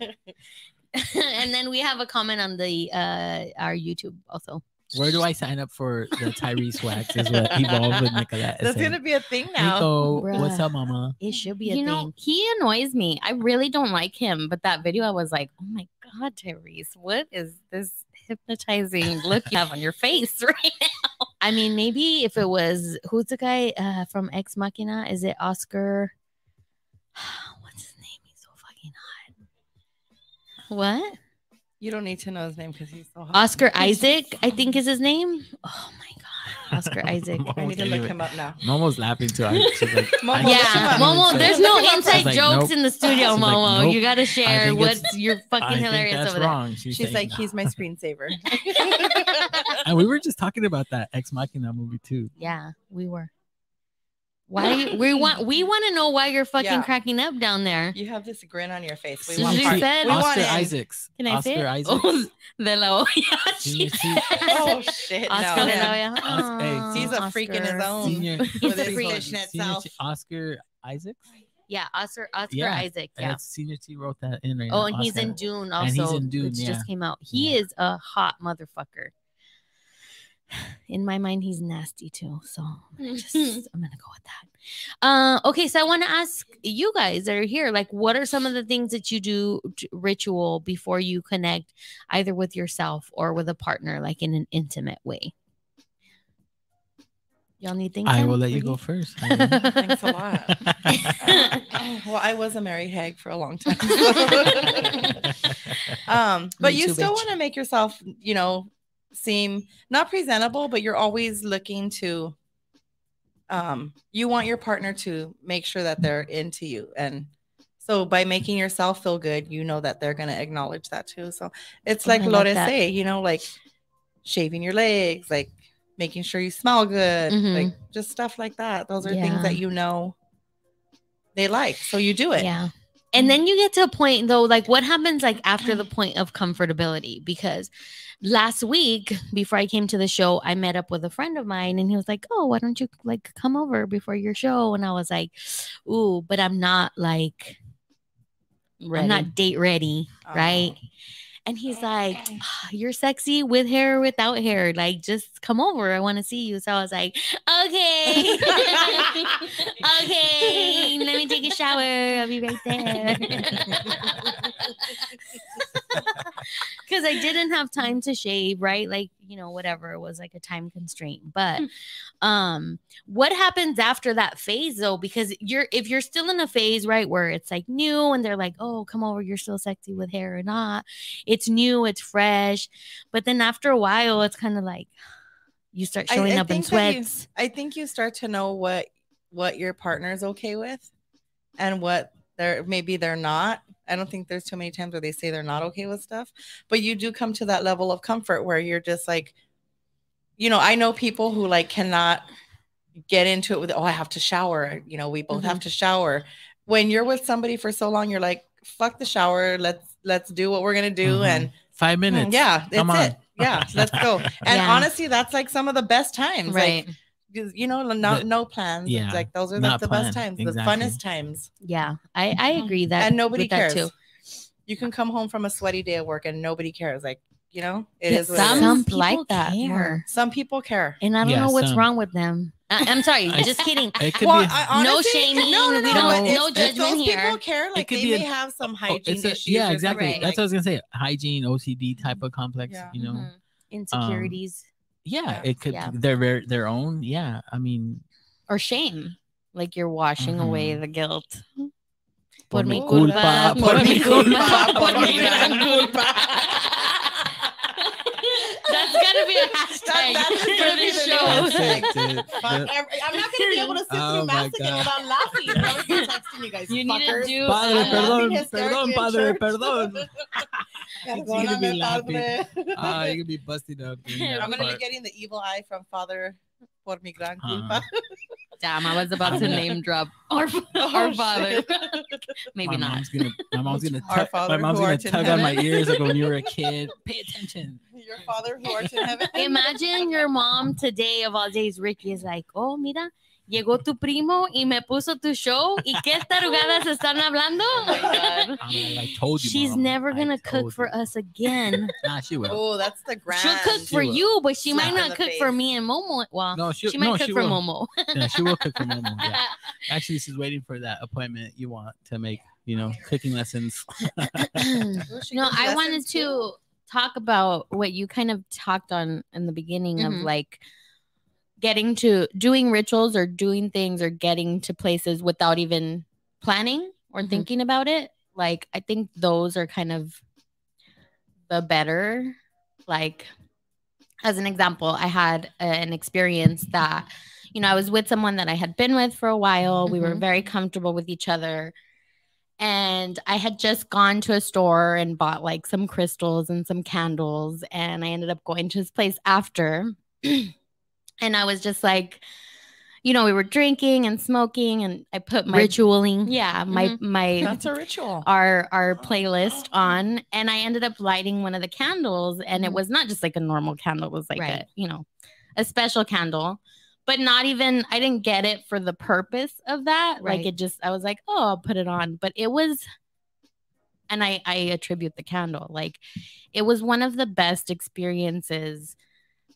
and then we have a comment on the uh our YouTube also. Where do I sign up for the Tyrese wax? Is what evolved with Nicolette. is That's saying. gonna be a thing now. Nico, Bruh. what's up, mama? It should be a You thing. know, he annoys me. I really don't like him. But that video, I was like, oh my god, Tyrese, what is this hypnotizing look you have on your face right now? I mean, maybe if it was who's the guy uh, from Ex Machina? Is it Oscar? What's his name? He's so fucking hot. What? You don't need to know his name because he's so hot. Oscar Isaac, I think is his name. Oh my Oscar Isaac. I need to look him up now. Momo's laughing too. I, she's like, Momo, Yeah, him up. Momo, there's no inside like, jokes nope. in the studio, She's like, Momo. nope. You gotta share what's it's- you're fucking I think hilarious that's over there. wrong. She's, She's saying, like, he's my screensaver. and we were just talking about that Ex Machina movie too. Yeah, we were. Why we want we want to know why you're fucking Yeah. cracking up down there. you have this grin on your face. We want you part. said- we want Oscar in. Isaacs. Can I Oscar say it? Isaacs. Oh, De la olla. She Oh shit! Oscar no. de la Hoya. Os- hey, He's a freak in his own. Senior, With his freak. fishnet senior self. Oscar Isaacs. Yeah, Oscar Oscar Yeah, Isaac. Yeah. it's Senior T wrote that in right Oh, now. and he's in Oscar. Dune And he's in Dune, which yeah. just came out. He Yeah. is a hot motherfucker. In my mind, he's nasty too. So I'm just I'm gonna go with that. Uh, okay, so I want to ask you guys that are here, like, what are some of the things that you do t- ritual before you connect, either with yourself or with a partner, like in an intimate way? Y'all need things. I will let you go first. Thanks a lot. Oh, well, I was a married hag for a long time. um, but you still want to make yourself, you know, seem not presentable, but you're always looking to um you want your partner to make sure that they're into you and so by making yourself feel good, you know that they're gonna acknowledge that too. So it's like Lore say, you know, like shaving your legs, like making sure you smell good, Mhm. like just stuff like that. Those are Yeah. things that you know they like. So you do it. Yeah. And mm-hmm. then you get to a point though, like what happens like after the point of comfortability? Because last week before I came to the show, I met up with a friend of mine and he was like, Oh, why don't you like come over before your show? And I was like, Ooh, but I'm not like I'm not date ready, uh-huh. right? Oh. And he's like, "Ah, You're sexy with hair or without hair. Like, just come over. I want to see you. So I was like, Okay. okay. Let me take a shower. I'll be right there. Because I didn't have time to shave, right? Like, you know, whatever. It was like a time constraint. But um, what happens after that phase though? Because you're if you're still in a phase, right, where it's like new and they're like, oh, come over, you're still sexy with hair or not. It's new, it's fresh. But then after a while, it's kind of like you start showing I up in that you- I think you start to know what what your partner's okay with and what they're maybe they're not. I don't think there's too many times where they say they're not okay with stuff, but you do come to that level of comfort where you're just like, you know, I know people who like cannot get into it with, oh, I have to shower. You know, we both have mm-hmm. to shower. When you're with somebody for so long, you're like, fuck the shower. Let's let's do what we're gonna do. Mhm. And Five mm, minutes. yeah, that's Come on. it. Yeah, let's go. And Yeah. honestly, that's like some of the best times. Right. Like you you know, no The- no plans. It's yeah, like those are like the best times, Exactly. the funnest times. yeah. I, I agree that and nobody with that cares. too. You can come home from a sweaty day at work and nobody cares. Like, you know, it Yeah, is what it some, is. some Some, like that more. people care. And I don't Yeah, know what's some. wrong with them. I, I'm sorry, I- just kidding. It could Well, be. I, No honestly, shaming, No, no, we no. don't- if- no if judgment those here. People care. Like could they be may a- have some Oh, hygiene it's a- issues. yeah, exactly. something, That's what I was gonna say. Hygiene, OCD type of complex. Yeah. You know. Mhm. Insecurities Yeah, Yeah. it could. Yeah. They're their their own. Yeah, I mean. or shame. Like you're washing away Mhm. the guilt. Por mi mi culpa, culpa, por mi culpa, por mi gran That's gotta be a hashtag that's for gonna this be the show. That's it, dude. Fuck, The- every- I'm not gonna be able to sit Oh through my mass again God. without laughing. I'm gonna be texting you guys. You need to fuckers. do Padre, uh, perdón, hysterically perdón, in padre, church. perdón. He's gonna be laughing. padre. Ah, you're gonna be busting up. I'm gonna be getting the evil eye from Father por mi gran Uh-huh. Damn, I was about to name drop our, Oh, our father. Maybe my not. mom's gonna my mom's gonna Our tug, my mom's gonna tug on my ears like when you were a kid. Pay attention. Your Father who art in heaven. Imagine your mom today of all days, Ricky is like, oh, mira, llegó tu primo y me puso tu show. ¿Y qué tarugadas están hablando? Oh. I'm like, I told you. She's Mom. never gonna cook for you. us again. Nah, she will. Oh, that's the grand. She'll cook for will. you, but she Slap might not the cook for me and Momo. Well, No, she, she might no, cook she for will. Momo. Yeah, she will cook for Momo. Yeah. Actually, she's waiting for that appointment you want to make you know, cooking lessons. no, I wanted to talk about what you kind of talked on in the beginning Mhm. of like getting to doing rituals or doing things or getting to places without even planning or Mhm. thinking about it. Like I think those are kind of the better. Like as an example, I had a- an experience that you know, I was with someone that I had been with for a while. We were Mhm. very comfortable with each other and I had just gone to a store and bought like some crystals and some candles and I ended up going to his place after and I was just like you know we were drinking and smoking and I put my Ritualing. yeah my my That's a ritual. our our playlist on and I ended up lighting one of the candles and it Mhm. was not just like a normal candle it was like Right. a you know a special candle but not even I didn't get it for the purpose of that Right. like it just I was like oh I'll put it on but it was and I I attribute the candle like it was one of the best experiences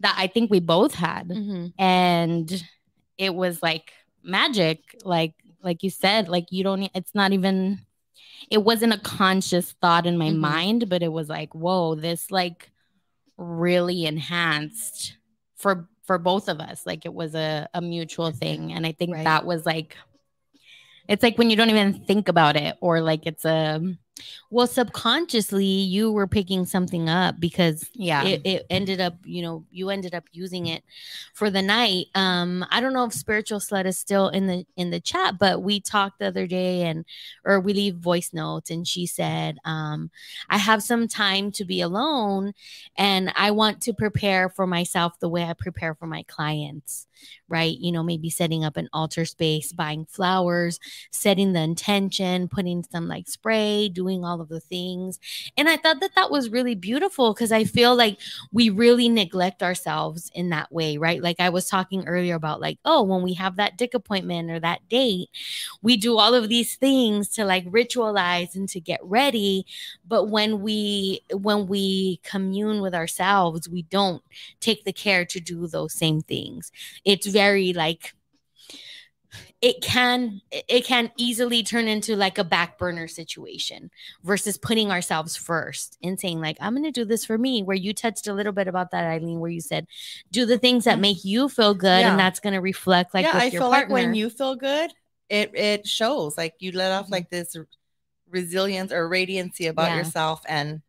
that I think we both had Mhm. and it was like magic like like you said like you don't it's not even it wasn't a conscious thought in my Mhm. mind but it was like whoa this like really enhanced for for both of us like it was a, a mutual thing and i think Right. that was like it's like when you don't even think about it or like it's a Well, subconsciously, you were picking something up because yeah it, it ended up, you know, you ended up using it for the night. Um, I don't know if spiritual sled is still in the in the chat, but we talked the other day and or we leave voice notes and she said, um, I have some time to be alone and I want to prepare for myself the way I prepare for my clients, right? You know, maybe setting up an altar space, buying flowers, setting the intention, putting some like spray, doing all of the things. And I thought that that was really beautiful because I feel like we really neglect ourselves in that way, right? Like I was talking earlier about, like, oh, when we have that dick appointment or that date, we do all of these things to like ritualize and to get ready. But when we, when we commune with ourselves, we don't take the care to do those same things. It's very like, it can it can easily turn into like a back burner situation versus putting ourselves first and saying like i'm gonna do this for me where you touched a little bit about that eileen where you said do the things that make you feel good Yeah. and that's gonna reflect like yeah, with I your feel partner like when you feel good, it it shows. Like you let off Mhm. like this resilience or radiancy about Yeah. yourself, and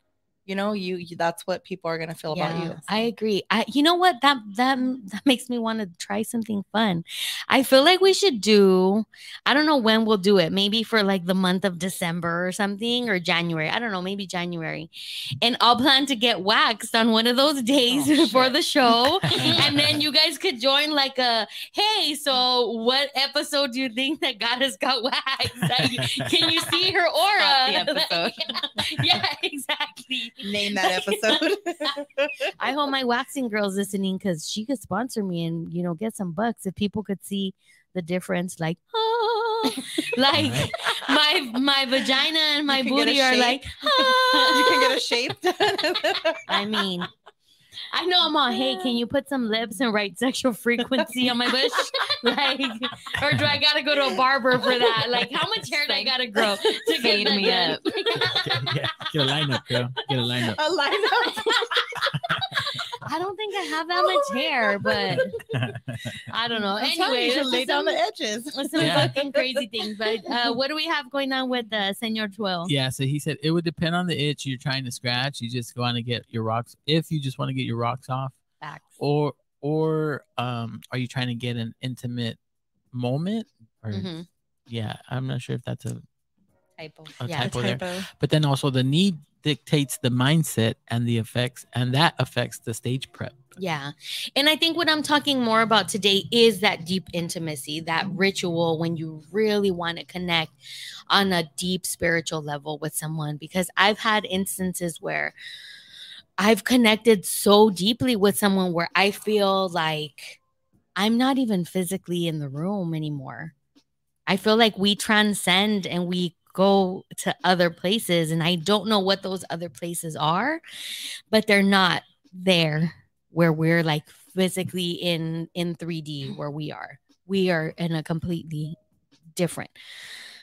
you know you, you that's what people are gonna feel about you. I agree. I you know what that that that makes me want to try something fun. I feel like we should do I don't know when we'll do it. Maybe for like the month of December or something or January. I don't know, maybe January. And I'll plan to get waxed on one of those days Oh, before shit. the show. and then you guys could join like a hey, so what episode do you think that Goddess got waxed? Like, can you see her aura? Stop the episode. yeah, exactly. Name that episode. I hope my waxing girl's listening because she could sponsor me and you know get some bucks if people could see the difference. Like, oh, like Right. my my vagina and my can get a booty are shape. like. you can get a shape done. I mean, I know I'm all. Hey, can you put some lips and write sexual frequency on my bush? like, or do I gotta go to a barber for that? Like, how much hair do I gotta grow to get Fade me done? up. yeah, get a lineup, girl. Get a lineup. a lineup. I don't think I have that much hair, but I don't know. I'm Anyway, you lay down some- the edges. With some Yeah. fucking crazy things. But uh, what do we have going on with uh, Senor Twill? Yeah, so he said it would depend on the itch you're trying to scratch. You just want to get your rocks if you just want to get your rocks off, Facts. or or um, are you trying to get an intimate moment? Or Mhm. yeah, I'm not sure if that's a, Typo. a Yeah, typo there. But then also the need dictates the mindset and the effects, and that affects the stage prep. Yeah. And I think what I'm talking more about today is that deep intimacy, that ritual when you really want to connect on a deep spiritual level with someone. Because I've had instances where I've connected so deeply with someone where I feel like I'm not even physically in the room anymore. I feel like we transcend and we go to other places and I don't know what those other places are, but they're not there where we're like physically in in 3D where we are. We are in a completely different.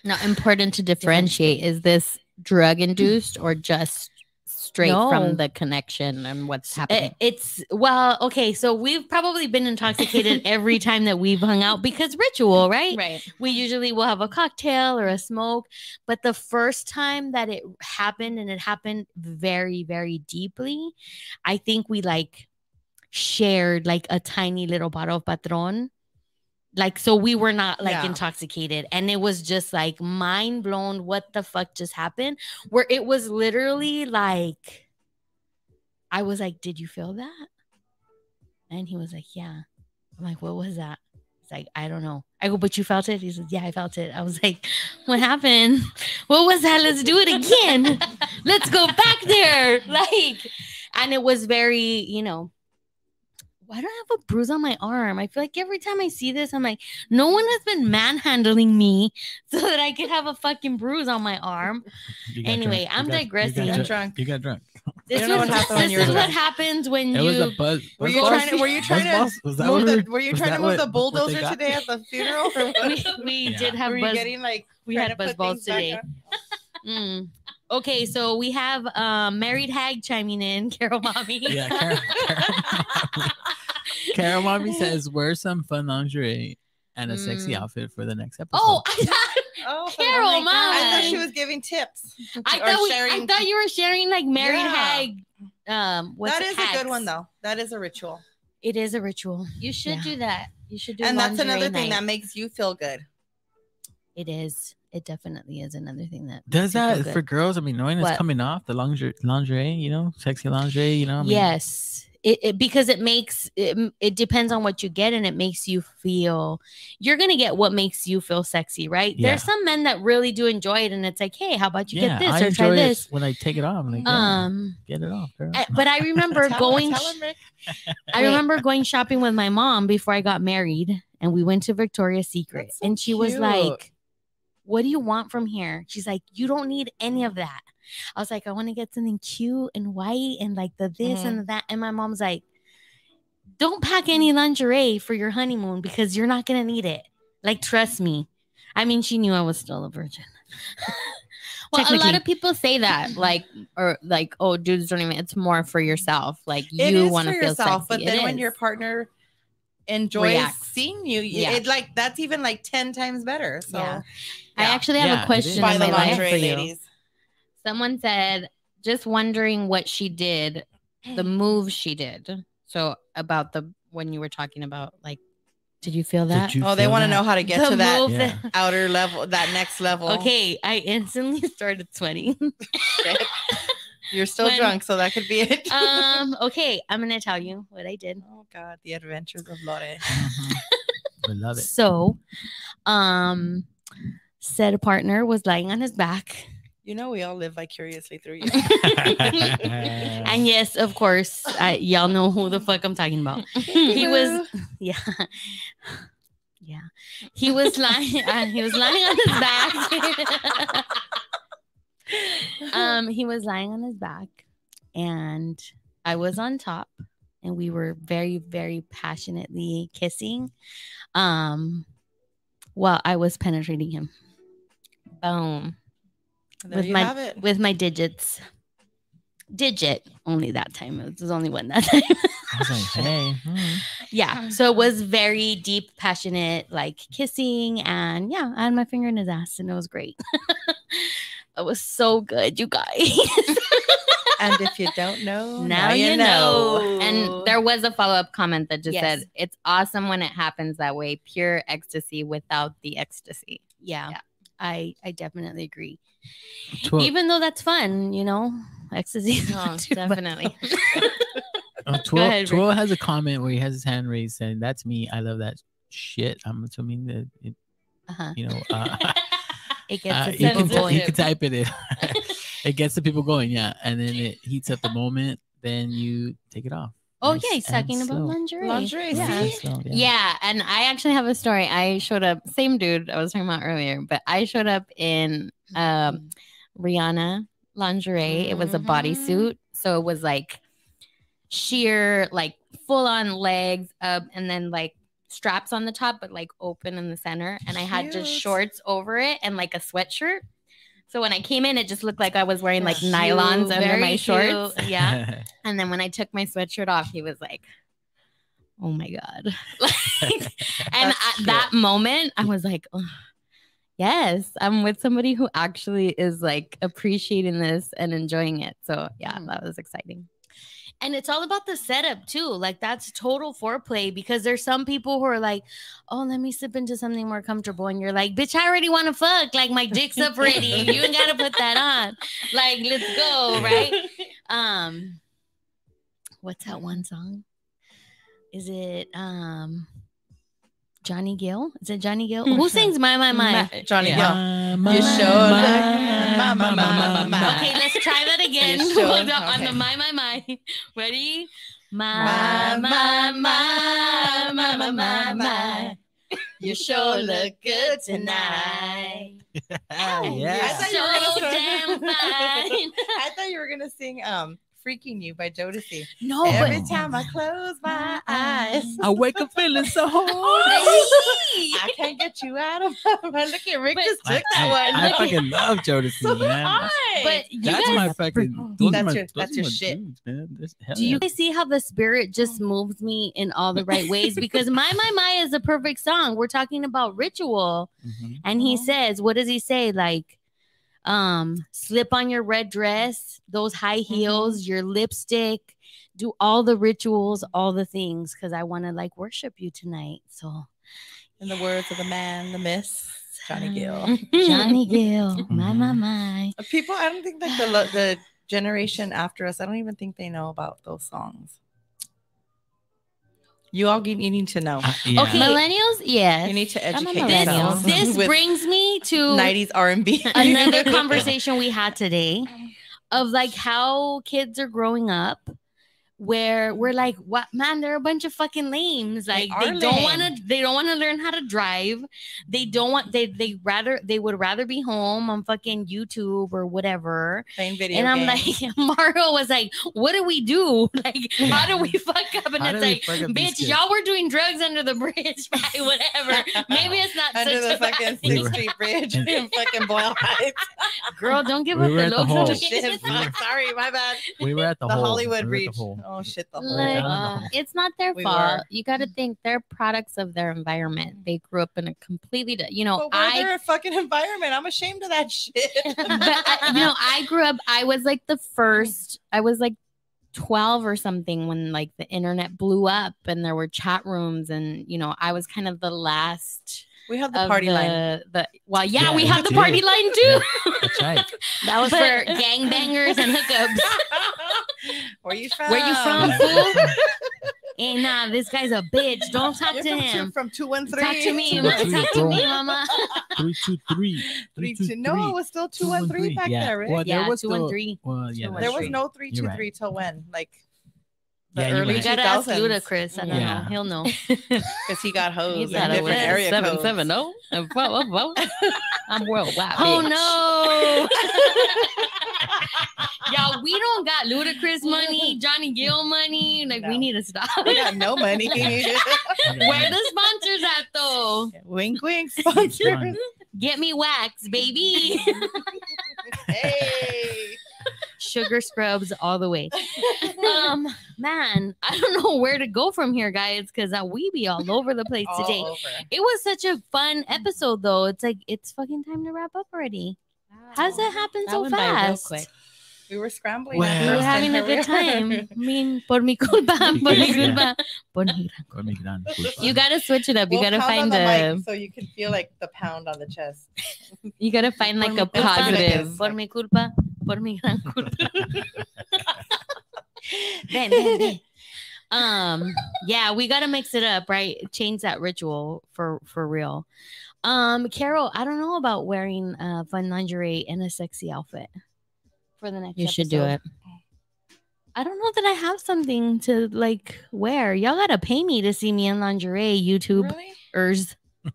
Now, important to differentiate is this drug induced or just straight No. from the connection and what's happening? Eh, it's well, okay. So we've probably been intoxicated every time that we've hung out because ritual, right? right. We usually will have a cocktail or a smoke, but the first time that it happened and it happened very, very deeply, I think we like shared like a tiny little bottle of Patrón. Like, so we were not like Yeah. intoxicated, and it was just like mind blown. What the fuck just happened? Where it was literally like, I was like, Did you feel that? And he was like, Yeah. I'm like, What was that? He's like, I don't know. I go, but you felt it? He says, Yeah, I felt it. I was like, What happened? What was that? Let's do it again. Let's go back there. Like, and it was very, you know, why do I have a bruise on my arm? I feel like every time I see this, I'm like, no one has been manhandling me so that I could have a fucking bruise on my arm. Anyway, drunk. I'm got- digressing. got You're drunk. drunk. You got drunk. This, don't was- what happened when this you is what happens when It you was a buzz. Were you balls? trying to? Were you Buzz to? balls? Was that move what the, were- were you was trying that to move what- the bulldozer today at the funeral? We, we Yeah. did have were you buzz getting like? we had to buzz balls today. Mm. Okay, so we have um married hag chiming in, Carol Mommy. Yeah, Carol, Carol, Carol Mommy says, wear some fun lingerie and a sexy Mm. outfit for the next episode. Oh, I thought, Oh, Carol, oh my God. I thought she was giving tips. I thought, we- I thought you were sharing like married Yeah. hag. Um, what's that it, is a good one though. That is a ritual, It is a ritual. You should Yeah. do that. You should do and that's lingerie another thing night. that makes you feel good. It is. It definitely is another thing that Does makes you feel that for girls? I mean, knowing it's coming off the lingerie, lingerie, you know, sexy lingerie, you know. I mean, yes it, it because it makes it, it depends on what you get and it makes you feel you're gonna get what makes you feel sexy right Yeah. there's some men that really do enjoy it and it's like hey how about you yeah. get this I or try this it when I take it off. Like, um get it off, girl. I- but i remember going him, i remember going shopping with my mom before i got married and we went to victoria's secret so and she was like what do you want from here she's like you don't need any of that i was like i want to get something cute and white and like the this Mhm. and the that and my mom's like don't pack any lingerie for your honeymoon because you're not gonna need it like trust me i mean she knew i was still a virgin Well, a lot of people say that, like, or like, oh, dudes don't even. It's more for yourself. Like you want to feel yourself, sexy. but then It when your partner enjoys Reacts. seeing you, Yeah. it like that's even like ten times better. So Yeah. I actually have Yeah, a question buy in the my life for you. ladies. Someone said, just wondering what she did, the move she did. So about the when you were talking about like, did you feel that? You Oh, they want to know how to get The to that Yeah. outer level, that next level. okay i instantly started sweating You're still When- drunk, so that could be it. um okay i'm gonna tell you what i did oh God, the adventures of Lore. I love it. so um said partner was lying on his back. You know, we all live vicariously through you. and yes of course I, y'all know who the fuck i'm talking about. He was yeah. Yeah. He was lying uh, he was lying on his back. Um he was lying on his back and i was on top and we were very very passionately kissing um while i was penetrating him boom There with you my- have it. with my digits digit only that time it was only one that time I was like, hey, hmm. yeah so it was very deep passionate like kissing and yeah i had my finger in his ass and it was great it was so good you guys and if you don't know, Now you know. And there was a follow up comment that just Yes. said, "It's awesome when it happens that way. Pure ecstasy without the ecstasy." yeah, Yeah. I i definitely agree Twelve- even though that's fun you know ecstasy is Oh, not too bad. definitely. Uh, ahead, Twirl, Rick. Twirl has a comment where he has his hand raised saying, "That's me. I love that shit." I'm assuming that it, uh-huh. you know, uh, it gets uh, the you, people can, going you can type it in. it gets the people going, yeah, and then it heats up the moment. Then you take it off. Oh Nice yeah he's and talking about lingerie Lingerie, yeah. Nice and slow, yeah. Yeah, and I actually have a story. I showed up, same dude I was talking about earlier, but I showed up in um, Rihanna lingerie. It was a Mhm. bodysuit, so it was like sheer, like full on legs up, and then like straps on the top, but like open in the center. And I had just shorts over it and like a sweatshirt. So when I came in, it just looked like I was wearing like Cute, nylons under my shorts. cute. Yeah. And then when I took my sweatshirt off, he was like, "Oh my god!" Like, and at that moment, I was like, "Ugh, "Yes, I'm with somebody who actually is like appreciating this and enjoying it." So yeah, Mhm. that was exciting. And it's all about the setup too. Like that's total foreplay because there's some people who are like, "Oh, let me slip into something more comfortable," and you're like, "Bitch, I already want to fuck. Like my dick's up ready. you ain't gotta put that on. Like, let's go, right?" Um, what's that one song? Is it um Johnny Gill? Is it Johnny Gill? Who sings "My My My"? Johnny Yeah. Gill. You showed my, my, my, my, my. Okay, let's try that again. You should. Hold on, on the my my my. Ready? My, My my, my my my my my my. You sure look good tonight. Ah, yeah. I thought you were gonna damn fine. I thought you were gonna sing um "Freek'n You" by Jodeci. No, Every but time I close my eyes, I wake up feeling so horny. I can't get you out of my mind. Look at Rick But- just I, took that I, one. I fucking love Jodeci, so man. high. but you That's guys, my fucking. Those That's my, your- that's your shit. dudes, man. This- hell do you guys see how the spirit just moves me in all the right ways? Because my my my is a perfect song. We're talking about ritual. Mhm. And he Mhm. says, what does he say? Like, um, slip on your red dress, those high heels, your lipstick, do all the rituals, all the things, because I want to like worship you tonight. So In the words of the man, the miss, Johnny Gill. Johnny Gill, my my Mhm. my. People, I don't think like the the generation after us. I don't even think they know about those songs. You all you need to know. Uh, yeah. Okay. Millennials, yes. You need to I'm a educate millennial. yourselves. This brings me to 90s R&B. another conversation we had today of like how kids are growing up where we're like what man they're a bunch of fucking lames like they, are don't lame. want to they don't want to learn how to drive they don't want they they rather they would rather be home on fucking youtube or whatever Playing video and i'm games. like mario was like what do we do like how do we fuck up and How it's like fuck up these bitch y'all were doing drugs under the bridge whatever maybe it's not under such the a bad fucking thing. Sixth Street Bridge in fucking Boyle Heights. girl don't give We up were the at the low. Shit, sorry, my bad. We were at the, The, hole. Hollywood we were at Bridge. the hole. Oh shit, the We're Like, down uh, it's not their We fault. were. You got to think they're products of their environment. They grew up in a completely, you know, But we're I their fucking environment. I'm ashamed of that shit. but I, you know, I grew up. I was like the first. I was like twelve or something when like the internet blew up and there were chat rooms, and you know, I was kind of the last we have the party the, line. The well, yeah, Yeah, we we had the did. party line too. That's right. That was But- for gangbangers and hookups. Where you from? Where you from, fool? And nah, this guy's a bitch. Don't talk You're to from two- him. From two one three. Talk to me. Two, three, Talk to me, mama. Three, two, three. Three, two, two. No, it was still two Two, one one, three three. back Yeah. there, right? Well, there Yeah, was two and still- three. Well, yeah. There was no three You're two right. three till when? Like the Yeah, you're early You gotta ask 2000s. Ludacris. I don't Yeah. know. He'll know. because he got hoes He's in got a different what? area seven codes. seven oh. Uh, whoa, whoa, whoa. I'm worldwide. Oh bitch. no. Y'all, we don't got Ludacris money, Johnny Gill money. Like we need to stop. We got no money. Where the sponsors at though? wink, wink, Fine. sponsor. Get me wax, baby. hey. Sugar scrubs all the way. Um, man, I don't know where to go from here, guys, because uh, we be all over the place All today. over. It was such a fun episode, though. It's like it's fucking time to wrap up already. How does that happen That so went real fast? quick. We were scrambling. Well, We were having a good here we are. time. I mean, por mi culpa, por mi culpa, por mi Go ahead, make. You gotta switch it up. You We'll gotta find the a. mic so you can feel like the pound on the chest. You gotta find like a Por mi culpa. positive. Por mi culpa, por mi gran culpa. Ven, ven, ven. Um, yeah, we gotta mix it up, right? Change that ritual for for real. Um, Carol, I don't know about wearing uh fun lingerie and a sexy outfit for the next. You should do it. I don't know that I have something to like wear. Y'all gotta pay me to see me in lingerie, YouTube Really?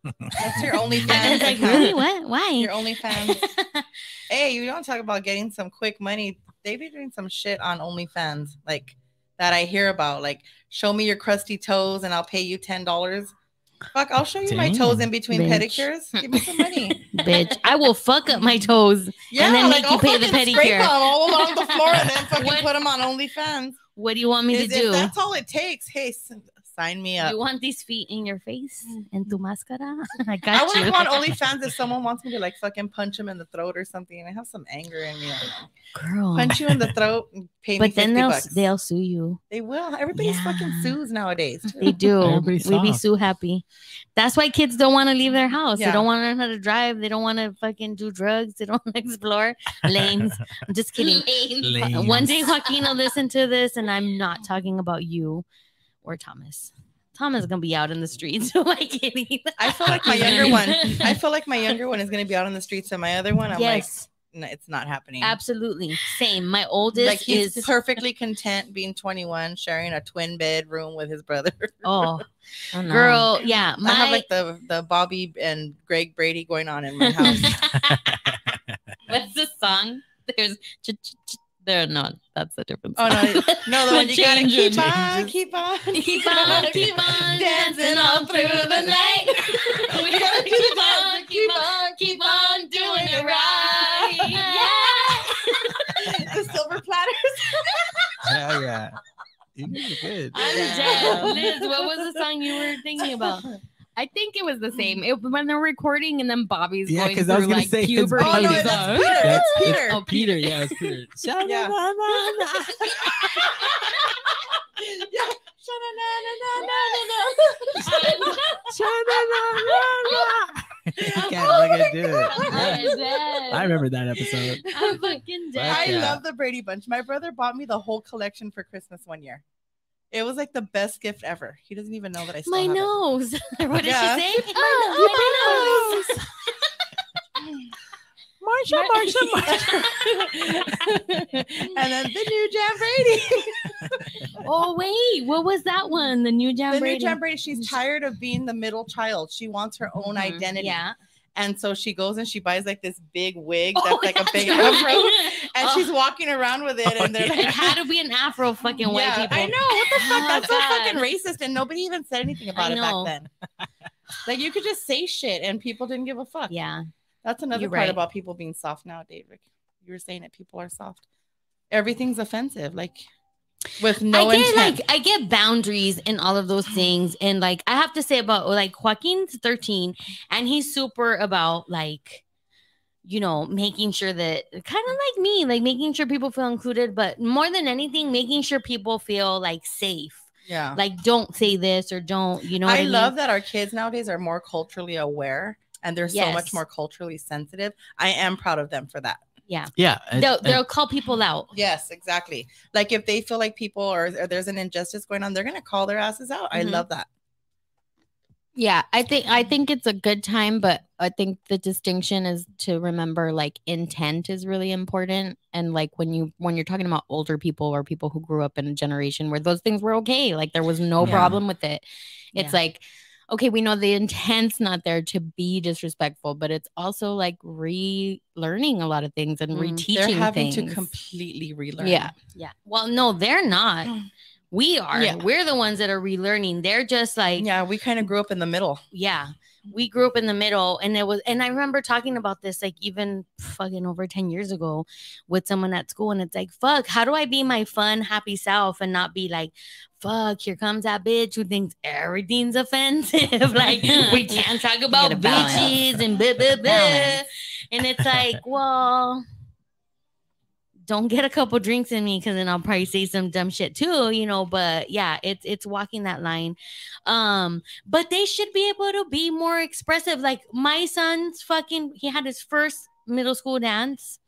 That's your only fan. like, really? What? Why? Your OnlyFans. hey, you don't talk about getting some quick money. They be doing some shit on OnlyFans, like that I hear about. Like, show me your crusty toes and I'll pay you ten dollars. Fuck, I'll show you my toes in between Bitch. pedicures. Give me some money. Bitch, I will fuck up my toes. Yeah, and then like make you I'll pay the scrape pedicure. them all along the floor and then fucking What- put them on OnlyFans. What do you want me Is- to do? that's all it takes. Hey, sign me up. You want these feet in your face mm-hmm. and tu máscara? I I got want you. to go on OnlyFans if someone wants me to like fucking punch him in the throat or something. I have some anger in me. I don't know. Girl. Punch you in the throat and pay me But 50 then they'll bucks. they'll sue you. They will. Everybody's fucking sues nowadays. too. They do. Everybody's we be soft. so happy. That's why kids don't want to leave their house. They don't want to learn how to drive. They don't want to fucking do drugs. They don't want to explore. Lames. I'm just kidding. Lames. One day Joaquin will listen to this, and I'm not talking about you or Thomas. Thomas is gonna be out in the streets. Am I kidding? I feel like my younger one. I feel like my younger one is gonna be out on the streets, and my other one, I'm yes, like, no, it's not happening. absolutely. Same. My oldest Like he's is perfectly content being 21, sharing a twin bedroom with his brother. oh Oh, no. girl, yeah. I have like the the Bobby and Greg Brady going on in my house. What's the song? There's ch- ch- ch- there. No, that's a different. Oh, no, no, the one you gotta Changes. keep on, keep on, keep on, keep on dancing all through the night. we gotta keep on, keep on, keep on doing it right. Yeah. the silver platters. Hell yeah. You guys are good. I'm Yeah. dead. Liz, what was the song you were thinking about? I think it was the hmm. same. It, when they're recording and then Bobby's Yeah, going 'cause through I was gonna like say, 'cause puberty. Oh no, that's. Peter. That's That's Peter. Oh, Peter. Yeah, it's Peter. Yeah. yeah. I can't fucking do it. Yeah. I remember that episode. I'm fucking dead. I love the Brady Bunch. My brother bought me the whole collection for Christmas one year. It was like the best gift ever. He doesn't even know that I still my have it. nose. what did Yeah. she say? Oh, my nose. Marsha, Marsha, Marsha. and then the new Jan Brady. Oh wait, what was that one? The new Jan the Brady. new Jan Brady. She's tired of being the middle child. She wants her own Mhm. identity. Yeah. And so she goes and she buys like this big wig Oh, that's like a big yeah. afro. And Oh. she's walking around with it. Oh, and they're Oh, like, "How to be an Afro fucking white Yeah, people. I know. What the fuck? Oh, That's so fucking racist. And nobody even said anything about I it know. back then. Like you could just say shit and people didn't give a fuck. Yeah. That's another You're part right. about people being soft now, David. You were saying that people are soft. Everything's offensive, like with no I get intent. like I get boundaries in all of those things, and like I have to say about like Joaquin's thirteen, and he's super about like, you know, making sure that kind of like me, like making sure people feel included, but more than anything, making sure people feel like safe. yeah. Like, don't say this or don't, you know. I I, mean? love that our kids nowadays are more culturally aware and they're so much more culturally sensitive. I am proud of them for that. Yeah. and- They'll, they'll call people out. Yes, exactly. Like if they feel like people or, or there's an injustice going on, they're gonna call their asses out. I Mhm. love that. Yeah, I think I think it's a good time, but I think the distinction is to remember like intent is really important. And like when you when you're talking about older people or people who grew up in a generation where those things were okay, like there was no Yeah. problem with it. It's Yeah. like okay, we know the intent's not there to be disrespectful, but it's also like relearning a lot of things and Mm, reteaching They're having things. to completely relearn. Yeah. Yeah. Well, no, they're not. We are. Yeah. We're the ones that are relearning. They're just like, Yeah, we kind of grew up in the middle. yeah we grew up in the middle and it was and i remember talking about this like even fucking over 10 years ago with someone at school and it's like fuck how do i be my fun happy self and not be like fuck here comes that bitch who thinks everything's offensive like we can't talk about bitches and blah, blah, blah. And it's like well don't get a couple drinks in me because then I'll probably say some dumb shit too, you know. But yeah, it's it's walking that line. Um, but they should be able to be more expressive. Like my son's fucking he had his first middle school dance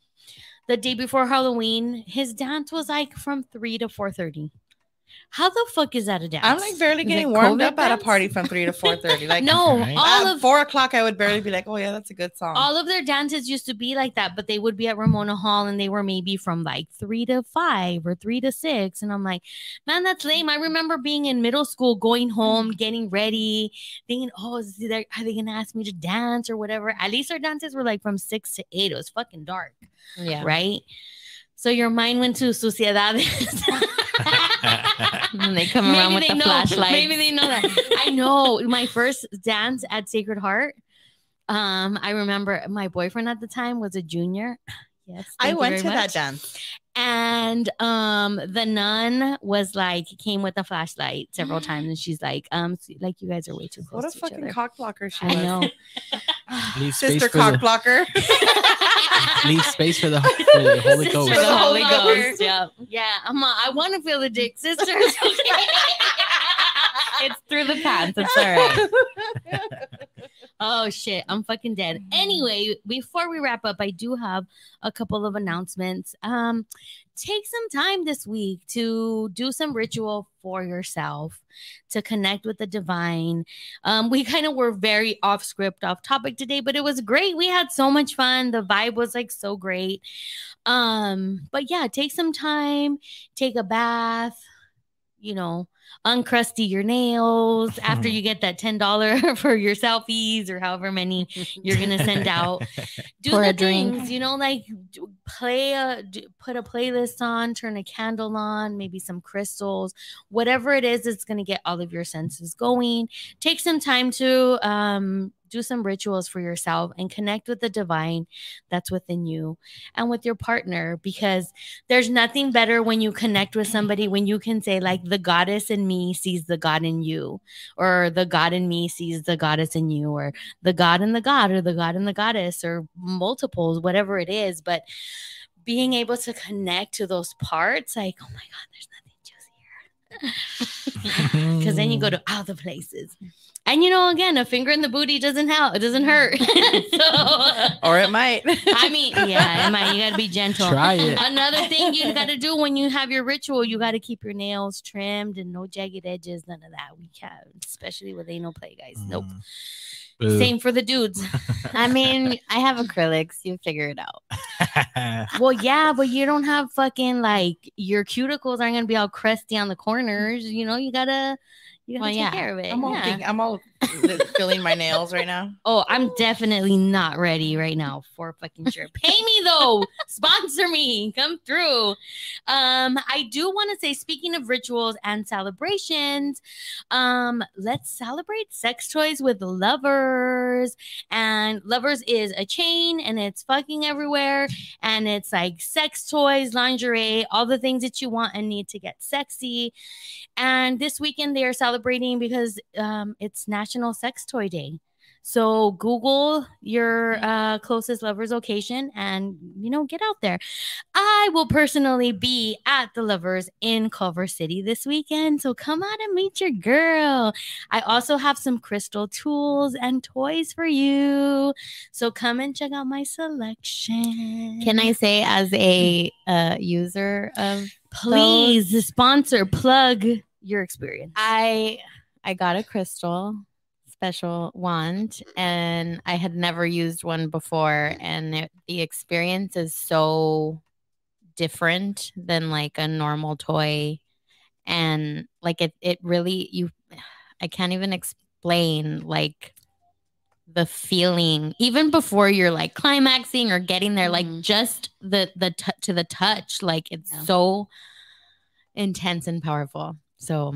the day before Halloween. His dance was like from three to four thirty. How the fuck is that a dance? I'm like barely getting warmed COVID up at a party from three to four thirty. Like no, Right. all at of four o'clock, I would barely be like, "Oh yeah, that's a good song." all of their dances used to be like that, but they would be at Ramona Hall and they were maybe from like three to five or three to six. And I'm like, man, that's lame. I remember being in middle school, going home, getting ready, thinking, oh, is there, are they gonna ask me to dance or whatever? At least our dances were like from six to eight. It was fucking dark, Yeah. right? So your mind went to sociedades. And they come around with the know. flashlights. Maybe they know that. I know my first dance at Sacred Heart. Um, I remember my boyfriend at the time was a junior. Yes, I went very to that dance. And um the nun was like came with a flashlight several times and she's like um like you guys are way too close What a to each fucking other. cock blocker she I was. know. Sister for cock the blocker. leave space for the, for the Holy Sister Ghost. of the Holy Holy Ghost. Ghost. Yeah, yeah. I'm. A, I want to feel the dick, sisters. it's through the pants. It's all right. Oh shit, I'm fucking dead. Anyway, before we wrap up, I do have a couple of announcements. Um take some time this week to do some ritual for yourself to connect with the divine. Um we kind of were very off script, off topic today, but it was great. We had so much fun. The vibe was like so great. Um but yeah, take some time, take a bath, you know, uncrusty your nails after you get that $10 for your selfies or however many you're gonna send out. Do Pour the a drink. things you know like play a d- put a playlist on turn a candle on maybe some crystals whatever it is it's gonna get all of your senses going. Take some time to um do some rituals for yourself and connect with the divine that's within you and with your partner because there's nothing better when you connect with somebody when you can say like the goddess in me sees the god in you or the god in me sees the goddess in you or the god and the god or the god and the goddess or multiples whatever it is. But being able to connect to those parts like oh my god there's nothing because then you go to mm. other places and you know again a finger in the booty doesn't help it doesn't hurt so or it might. i mean yeah it might, you gotta be gentle Try it. Another thing you got to do when you have your ritual, you got to keep your nails trimmed and no jagged edges, none of that. We can't, especially with anal play, guys. Nope. Mm. Boo. Same for the dudes. I mean, I have acrylics. You figure it out. well, yeah, but you don't have fucking like your cuticles aren't gonna be all crusty on the corners. You know, you gotta, you gotta Well, take yeah. care of it. I'm all, yeah. think- I'm all feeling my nails right now. Oh, I'm definitely not ready right now for fucking sure. Pay me though. Sponsor me. Come through. Um, I do want to say, speaking of rituals and celebrations, um, let's celebrate sex toys with lovers. And lovers is a chain and it's fucking everywhere. And it's like sex toys, lingerie, all the things that you want and need to get sexy. And this weekend they are celebrating because um, it's National Sex Toy Day. So Google your uh, closest lovers location and you know get out there. I will personally be at the Lovers in Culver City this weekend, so come out and meet your girl. I also have some crystal tools and toys for you, so come and check out my selection. Can I say, as a uh, user of, please sponsor plug your experience? I I got a crystal special wand, and I had never used one before, and it, the experience is so different than like a normal toy, and like it it really you I can't even explain like the feeling even before you're like climaxing or getting there like Mhm. just the the t- to the touch like it's Yeah. so intense and powerful so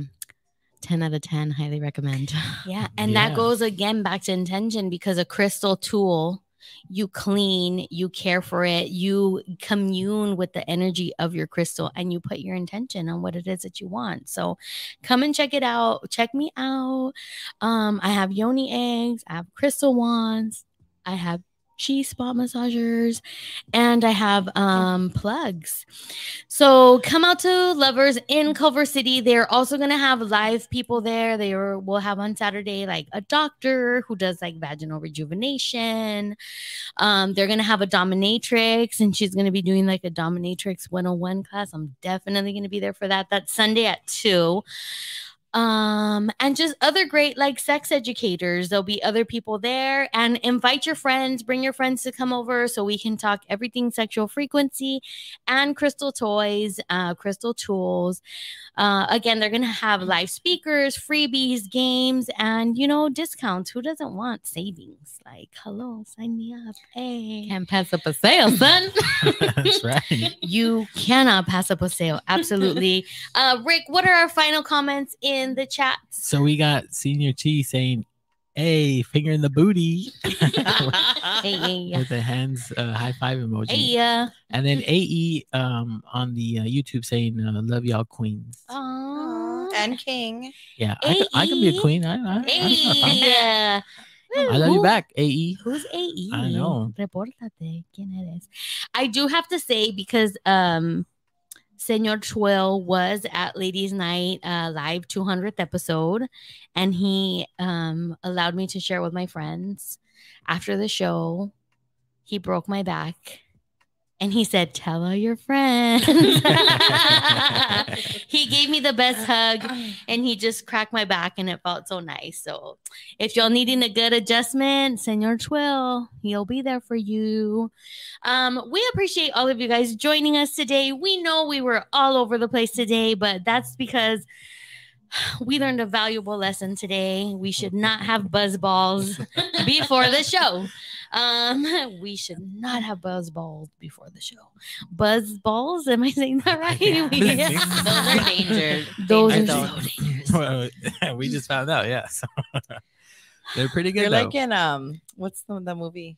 10 out of 10 highly recommend Yeah, and Yeah. that goes again back to intention because a crystal tool, you clean, you care for it, you commune with the energy of your crystal, and you put your intention on what it is that you want. So, come and check it out. Check me out. Um, I have yoni eggs, I have crystal wands, I have chi spot massagers, and I have um plugs. So come out to Lovers in Culver City. They're also gonna have live people there. They will have on Saturday like a doctor who does like vaginal rejuvenation. Um, they're gonna have a dominatrix, and she's gonna be doing like a dominatrix 101 class. I'm definitely gonna be there for that. That's Sunday at two. Um and just other great like sex educators. There'll be other people there. And invite your friends. Bring your friends to come over so we can talk everything sexual frequency and crystal toys uh crystal tools. Uh again they're gonna have live speakers freebies games and you know discounts. Who doesn't want savings? Like hello sign me up. Hey. Can't pass up a sale, son. That's right. you cannot pass up a sale. Absolutely. Uh rick what are our final comments in the chat So we got Senior T saying, "Hey, finger in the booty," hey hey with the hands uh, high five emoji. hey uh, And then AE um on the uh, YouTube saying, uh, "Love y'all queens." aw. and King. Yeah, I can, be a queen. I, I, I, Hey, I love you back, AE. Who's AE? I know. Repórtate. ¿Quién eres? I do have to say because um Senor Twill was at Ladies Night uh, live 200th episode and he um allowed me to share with my friends after the show. He broke my back and he said, "Tell all your friends." he gave me the best hug and he just cracked my back and it felt so nice. So if y'all needing a good adjustment, Senor Twill, he'll be there for you. Um, we appreciate all of you guys joining us today. We know we were all over the place today, but that's because we learned a valuable lesson today. We should not have buzz balls before the show. Um, we should not have buzz balls before the show. Buzz balls? Am I saying that right? Yeah. Those are danger. Those are so dangerous. Well, we just found out. Yeah, so they're pretty good. You're though. like in um, what's the, the movie?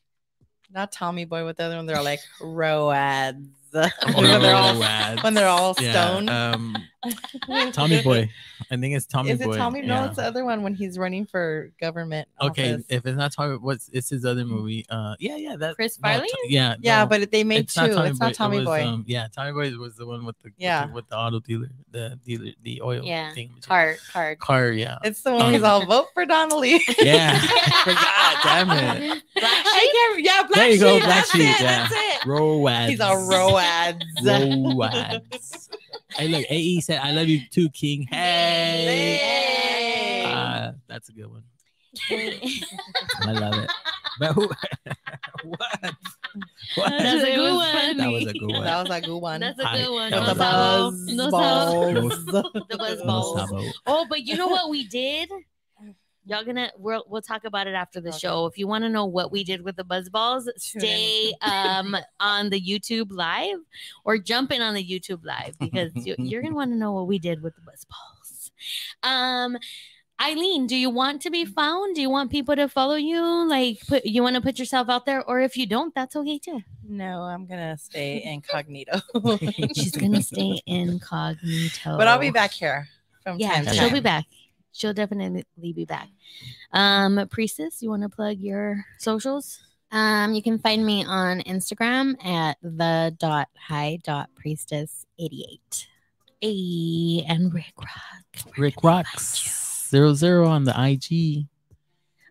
Not Tommy Boy with the other one. They're like roads. when they're all Roads. when they're all Yeah, um, Tommy Boy. I think it's Tommy Is Boy. it Tommy? No, yeah. it's the other one when he's running for government. Okay, office. if it's not Tommy, what's it's his other movie? Uh, yeah, yeah, that Chris no, Farley? T- yeah, yeah, no, but they made it's two. not Tommy it's Boy. not it Tommy was, Boy. Um, yeah, Tommy Boy was the one with the with the- Yeah. with the, auto dealer, the dealer, the oil Yeah, thing. Card, card. car, yeah, it's the one he's all vote for Donnelly. yeah. Forgot, damn it. I can't, yeah, black There you go, sheep, Black that's Sheep, It, yeah. That's it. Roads. He's all roads. Roads. Hey, look, AE said, "I love you too, King." Hey, Hey. uh, that's a good one. I love it. But who? what? What? That's a good one. funny. That was a good one. That was a good one. That's a good one. that the No was sabo. a- buzz No sabo. balls. The buzz No balls. sabo. Oh, but you know what we did? Y'all gonna we'll we'll talk about it after the Okay. show. If you want to know what we did with the buzz balls, stay um on the YouTube live or jump in on the YouTube live because you, you're gonna want to know what we did with the buzz balls. Um Eileen, do you want to be found? Do you want people to follow you? Like put you want to put yourself out there, or if you don't, that's okay too. No, I'm gonna stay incognito. She's gonna stay incognito. but I'll be back here from Yeah, time to she'll time. be back. She'll definitely be back. Um, Priestess, you want to plug your socials? Um, you can find me on Instagram at the dot high dot priestess eighty eight. A and Rick Rock. Rick can we find Rocks zero zero on the IG.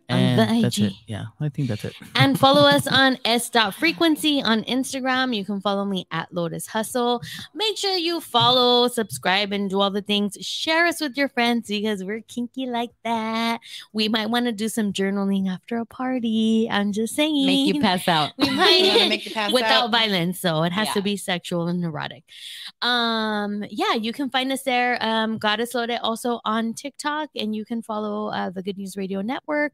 On And the that's IG. it. Yeah, I think that's it. And follow us on s dot frequency on Instagram. You can follow me at Lotus Hustle. Make sure you follow, subscribe, and do all the things. Share us with your friends because we're kinky like that. We might want to do some journaling after a party. I'm just saying. Make you pass out. We might make you pass out. without out? violence so it has to be sexual and erotic um yeah you can find us there um goddess loaded also on tiktok and you can follow uh, the good news radio network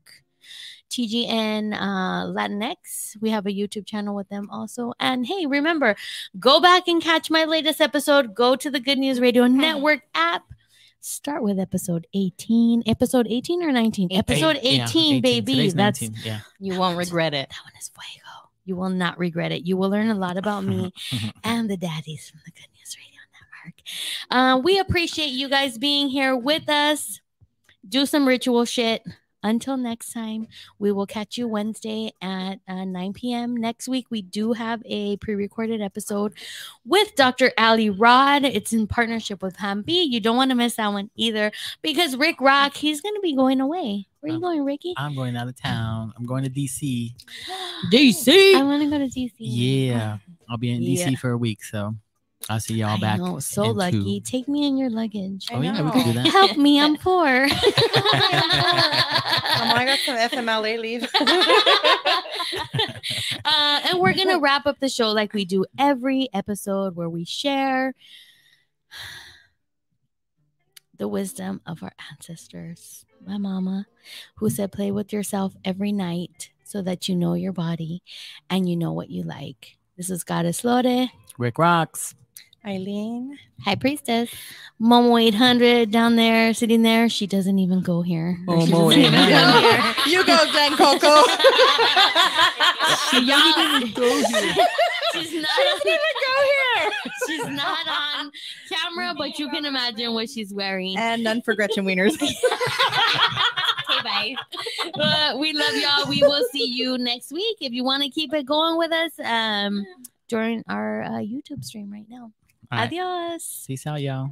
tgn uh latinx we have a youtube channel with them also and hey remember go back and catch my latest episode go to the good news radio network app start with episode 18 episode 18 or 19 episode Eight- yeah, 18 baby Today's that's 19, yeah. You won't regret it. that one is fuego. You will not regret it. You will learn a lot about me and the daddies from the Good News Radio Network. Uh, we appreciate you guys being here with us. Do some ritual shit. Until next time, we will catch you Wednesday at uh, 9 p.m. Next week, we do have a pre recorded episode with Dr. Ali Rod. It's in partnership with Hambi. You don't want to miss that one either because Rick Rock, he's going to be going away. Where are you Um, going, Ricky? I'm going out of town. I'm going to DC. DC. I want to go to DC. Yeah, I'll be in DC Yeah. for a week. So I'll see y'all I back. know, so lucky. two. Take me in your luggage. I Oh yeah, we know. can do that. Help me, I'm poor. Come on, I got some FMLA leave. uh, and we're gonna wrap up the show like we do every episode where we share the wisdom of our ancestors. My mama, who said, play with yourself every night so that you know your body and you know what you like. This is Goddess Lore, Rick rocks. Eileen. High Priestess, Momo 800 down there, sitting there. She doesn't even go here. Or she Momo doesn't even go 800. here. You go, Glen Coco. Y'all- Go here. She's not on, She's not on camera, but you can imagine what she's wearing. and none for Gretchen Wieners. okay, bye. But we love y'all. We will see you next week. If you want to keep it going with us, um, during our uh, YouTube stream right now. All right. Adios. Peace out, y'all.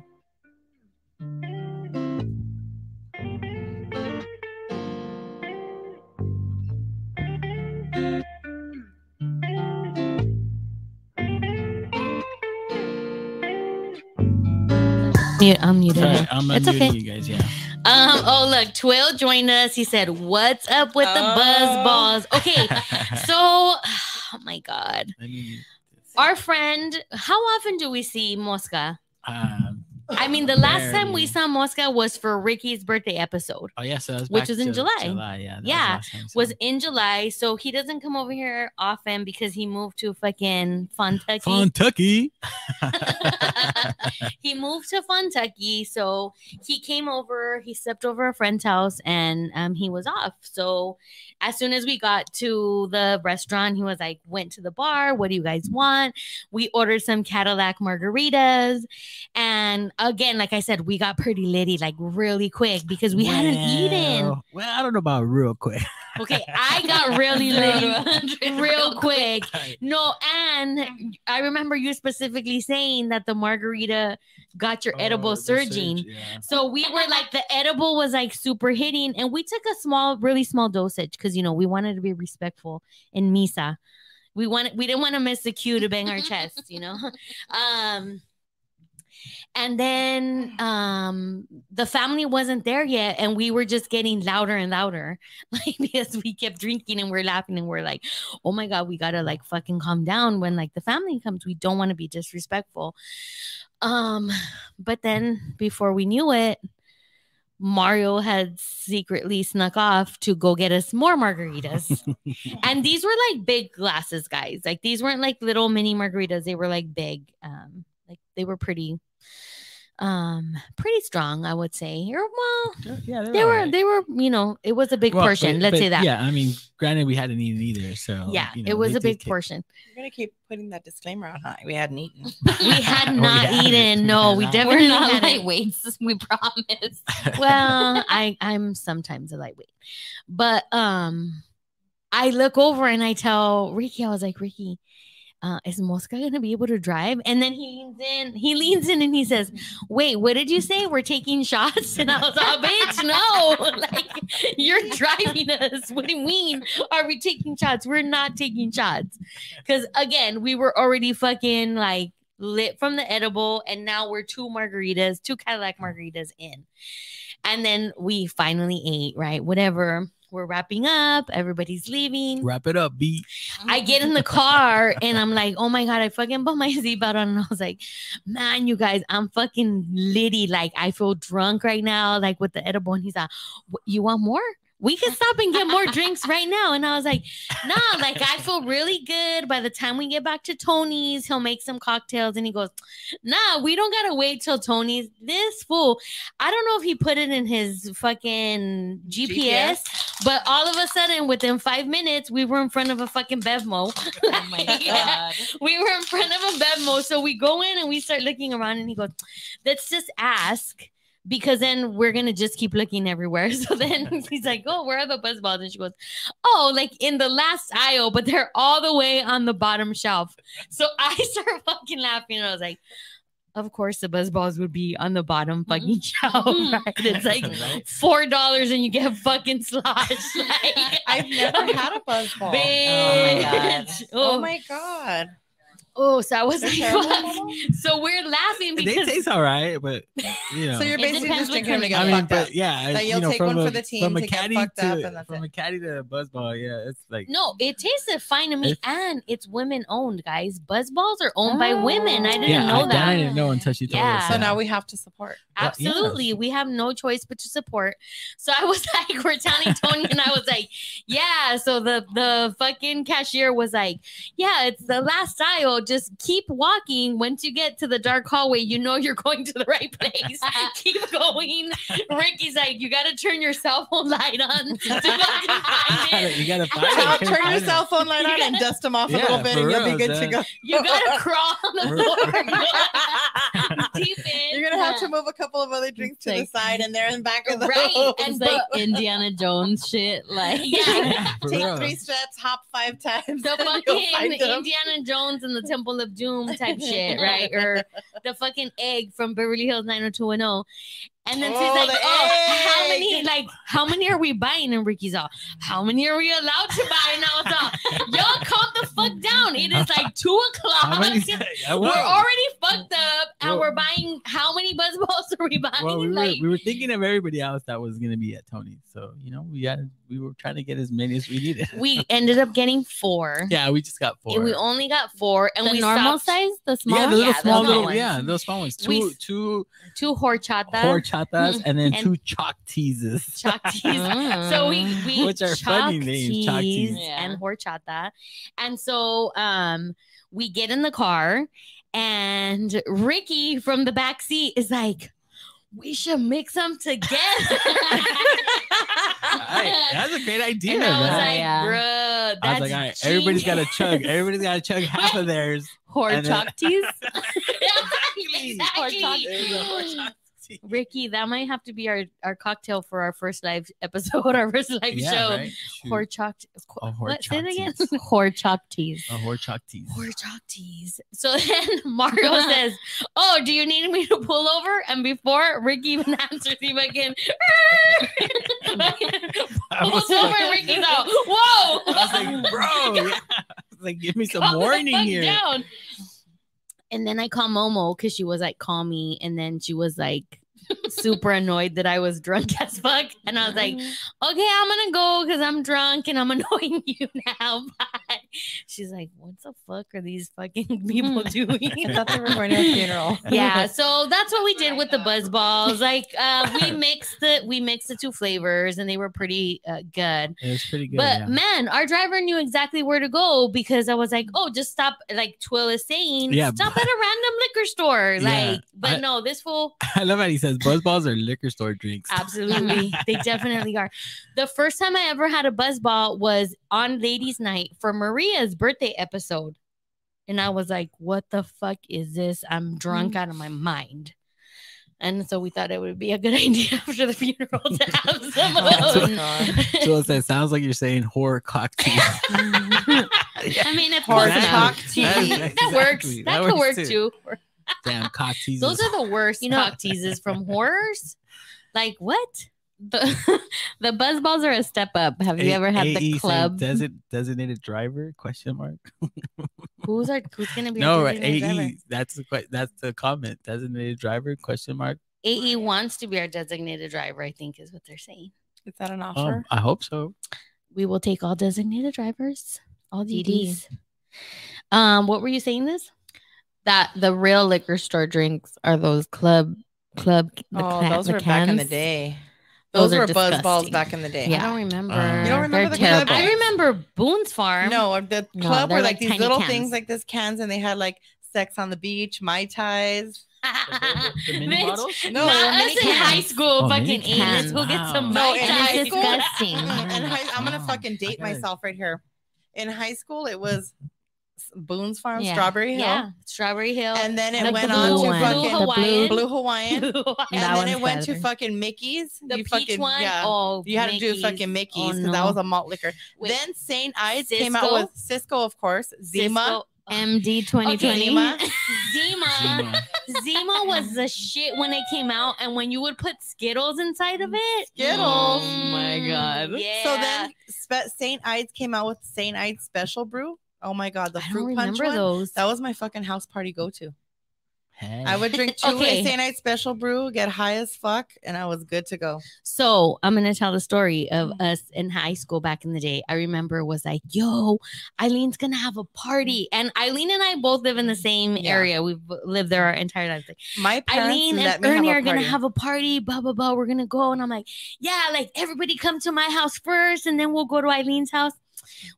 Mute, I'm muted. I'm It's okay. you guys. Yeah. Um. Oh, look, Twill joined us. He said, "What's up with the buzz Oh. balls?" Okay, so, oh my God. Our friend. How often do we see Mosca? Um, I mean, the last time we saw Mosca was for Ricky's birthday episode. oh yeah, so Which was in July. July, yeah. that was Yeah, last time, so- Was in July, so he doesn't come over here often because he moved to fucking Funtucky. Kentucky. he moved to Funtucky, so he came over. He slept over a friend's house, and um, he was off. So as soon as we got to the restaurant, he was like, "Went to the bar. What do you guys want?" We ordered some Cadillac margaritas, and again, like I said, we got pretty litty like really quick because we hadn't eaten. Well, Well, I don't know about real quick. Okay, I got really litty real quick. No, and I remember you specifically saying that the margarita got your edible Oh, the surging. surge, yeah. So we were like, the edible was like super hitting, and we took a small, really small dosage because you know we wanted to be respectful in misa. We wanted, we didn't want to miss the cue to bang our chests, you know. Um, and then um the family wasn't there yet and we were just getting louder and louder like because we kept drinking and we're laughing and we're like oh my god we gotta like fucking calm down when like the family comes. We don't want to be disrespectful. Um but then before we knew it mario had secretly snuck off to go get us more margaritas. And these were like big glasses guys. Like these weren't like little mini margaritas. They were like big um like they were pretty um pretty strong i would say or well yeah, they were alright. they were you know it was a big Well, portion but- let's but say that Yeah, I mean, granted, we hadn't eaten either, so yeah you know, it was a big did portion we're gonna keep putting that disclaimer on high. We hadn't eaten. we had we not had eaten We no had we not. definitely We're not hadn't. lightweights. We promise. well i i'm sometimes a lightweight but um i look over and i tell ricky i was like ricky uh, is Mosca gonna be able to drive? And then he leans in, he leans in and he says, Wait, what did you say? We're taking shots? And I was like, bitch, no, like you're driving us. What do you mean? Are we taking shots? We're not taking shots. Cause again, we were already fucking like lit from the edible, and now we're two margaritas, two Cadillac margaritas in. And then we finally ate, right? Whatever. We're wrapping up, everybody's leaving. Wrap it up, B. I get in the car and I'm like, oh my God, I fucking put my seatbelt on. And I was like, man, you guys, I'm fucking litty. Like, I feel drunk right now, like with the edible. And he's like, you want more? We can stop and get more drinks right now. And I was like, nah, like I feel really good. By the time we get back to Tony's, he'll make some cocktails. And he goes, nah, we don't gotta wait till Tony's. This fool, I don't know if he put it in his fucking GPS, but all of a sudden, within five minutes, we were in front of a fucking Bevmo. Oh my god. we were in front of a Bevmo. So we go in and we start looking around, and he goes, let's just ask. Because then we're gonna just keep looking everywhere. So then he's like, "Oh, where are the buzz balls?" And she goes, "Oh, like in the last aisle, but they're all the way on the bottom shelf." So I start fucking laughing, and I was like, "Of course, the buzz balls would be on the bottom mm-hmm. fucking shelf, mm-hmm. right? It's like four dollars and you get fucking slosh. Like, I've never had a buzz ball. Oh bitch. God. Oh my god. Oh, so I was They're like, so we're laughing They because taste all right, but you know. So you're basically just drinking them kind to get I mean, fucked up. but yeah, That you you'll know, take one a, for the team from a to get caddy fucked up, to and that's from it. a caddy to a buzzball. Yeah, it's like no, it tasted fine to me, It's- and it's women owned, guys. Buzz balls are owned by women. I didn't yeah, know I, that. I didn't know until she told Yeah. us. So now we have to support. Well, yeah. Absolutely. We have no choice but to support. So I was like, we're telling Tony and I was like, yeah. So the the fucking cashier was like, yeah, it's the last aisle. Just keep walking. Once you get to the dark hallway, you know you're going to the right place. keep going. Ricky's like, you gotta turn your cell phone light on to find it. you gotta find Turn, it. turn your cell phone light on and dust them off a little bit, for and you'll be real, good to go. You gotta crawl on the floor. Deep in. You're gonna have to move a couple of other drinks to the side, and they're in the back of the Right, hose. and It's like Indiana Jones shit. Like, Yeah. For Take real. three steps, hop five times. the fucking. Indiana Jones and the Temple of Doom type shit, right? Or the fucking egg from Beverly Hills 90210. And then she's Oh, like, the oh, how many, like, how many are we buying? And Ricky's all, how many are we allowed to buy? And I was all, y'all calm the fuck down. It is like two o'clock. many? I We're already fucked up and Well- we're buying, how many buzz balls are we buying? Well, we were, like, we were thinking of everybody else that was gonna be at Tony's, so you know we had we were trying to get as many as we needed. we ended up getting four. yeah, we just got four. We only got four and the we normal stopped size, the small. yeah, the little Yeah, the small small little ones. yeah, those small ones. Two We- two two horchata. Horchatas and then And- two Choc Teases. Chalk teas. So we we Which are funny chalk names, chalk teas teas. and horchata, and so um we get in the car, and Ricky from the back seat is like, "We should mix them together." Hey, that's a great idea, and I was man. like, Yeah. "Bruh, I was like, all right, everybody's got to chug. Everybody's got to chug half of theirs. Hor And then- teas. exactly. There's Ricky, that might have to be our, our cocktail for our first live episode, our first live Yeah, show. right? Horchata. A What? Say it again. horchata. Hor chalk teas. A horchata tea. Horchata teas. So then Mario says, "Oh, do you need me to pull over?" And before Ricky even answers, he again I was pulls over. like- Ricky's out. Whoa! I was like, bro, yeah. Was like, give me some Calm warning here. down. And then I call Momo because she was like, "Call me," and then she was like. Super annoyed that I was drunk as fuck. And I was like, okay, I'm gonna go because I'm drunk and I'm annoying you now. Bye. She's like, what the fuck are these fucking people doing? I thought they were going to a funeral. yeah, so that's what we did with the buzz balls. Like uh we mixed the we mixed the two flavors and they were pretty uh, good. It was pretty good. But yeah. man, our driver knew exactly where to go because I was like, "Oh, just stop." Like Twill is saying, Yeah, stop at a random liquor store. Yeah, Like, but I- no, this fool I love how he says buzz balls are liquor store drinks. Absolutely. they definitely are. The first time I ever had a buzz ball was on ladies' night for Maria's birthday episode. And I was like, what the fuck is this? I'm drunk out of my mind. And so we thought it would be a good idea after the funeral to have some of That's those. what- So it says, sounds like you're saying horror cocktail. I mean, of Horror course, not. cock tea. That- that works. exactly. That, could work works too. Damn cock teasers. Those are the worst You know- cock teases from horrors. Like what? The, the buzz balls are a step up. Have you A- ever had AE the saying, club? Does it designated driver? Question mark. Who's our who's gonna be? No, our right, designated driver? AE. That's the that's the comment. Designated driver? Question mark. AE wants to be our designated driver, I think is what they're saying. Is that an Oh, offer? I hope so. We will take all designated drivers, all DD. DDs. Um, what were you saying this? That the real liquor store drinks are those club club. The oh, ca- those the were back in the day. Those Those, are were buzz balls back in the day. Yeah. I don't remember. Uh, You don't remember They're the club? terrible. I remember Boone's Farm. No, the club they're were like like, these little cans. things like this cans, and they had like sex on the beach, mai tais. The mini Bitch. No, not us in cans. high school, Oh, fucking mini eight. cans. Let's go get some Wow. No, Mai in Tais. high school- disgusting. In high, I'm gonna fucking date myself right here. In high school, it was Boone's Farm, Yeah. Strawberry Hill, Yeah, Strawberry Hill. and then it Like the went blue on to one. fucking Blue The Hawaiian. Blue Hawaiian, Blue Hawaiian. and That then one's it went to fucking Mickey's. the You peach fucking, one. Yeah. Oh, you had to do fucking Mickey's Oh, because no. that was a malt liquor. Wait, then St. Ides came out with Cisco, of course, Zima. Cisco. MD 2020. Zima. Zima. Zima. Zima was the shit when it came out, and when you would put Skittles inside of it. Skittles. Oh my God. Mm, yeah. So then St. Ides came out with St. Ides Special Brew. Oh my god, the fruit punch one. those. That was my fucking house party go to. Hey. I would drink two Okay. okay. night special brew, get high as fuck, and I was good to go. So I'm gonna tell the story of us in high school back in the day. I remember was like, "Yo, Eileen's gonna have a party," and Eileen and I both live in the same Yeah. area. We've lived there our entire lives. Like, My Eileen and Ernie are gonna have a party. Blah blah blah. We're gonna go, and I'm like, "Yeah, like everybody come to my house first, and then we'll go to Eileen's house."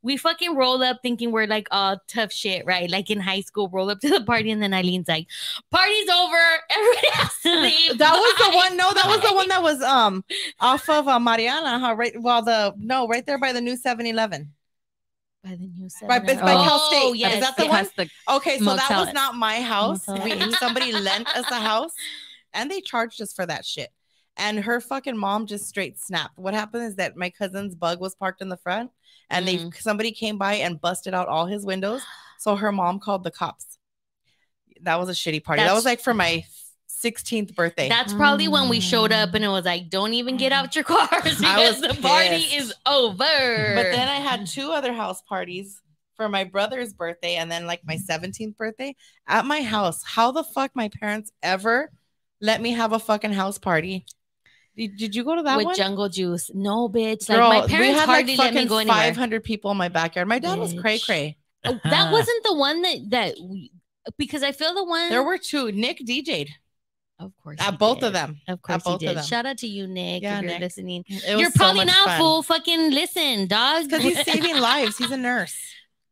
We fucking roll up thinking we're like all tough shit, right? Like in high school, roll up to the party, and then Eileen's like, "Party's over. Everybody has to leave." That was the one. No, that was the one that was um off of uh, Mariana. Huh? Right. Well, the no, right there by the new 7-Eleven. by the new Right, it's by Cal State. Oh, Is yes, that the yes. one? Okay, so that was not my house. We, somebody lent us a house, and they charged us for that shit. And her fucking mom just straight snapped. What happened is that my cousin's bug was parked in the front, and they Mm. somebody came by and busted out all his windows. So her mom called the cops. That was a shitty party. that was like for my 16th birthday. That's probably when we showed up and it was like, don't even get out your cars because the party is over. But then I had two other house parties for my brother's birthday and then like my 17th birthday at my house. How the fuck my parents ever let me have a fucking house party? Did, did you go to that with one? jungle juice. No, bitch. Like my parents had hardly like let me go anywhere. 500 people in my backyard. My dad was cray Bitch. cray. Oh, that wasn't the one that that we, because I feel the one There were two. Nick DJ'd of course at both did. of them. Of course both he of did. them. Shout out to you, Nick, Yeah, if you're Nick. listening. It was You're probably much not fun. full fucking listen, dog. Because he's saving lives. He's a nurse.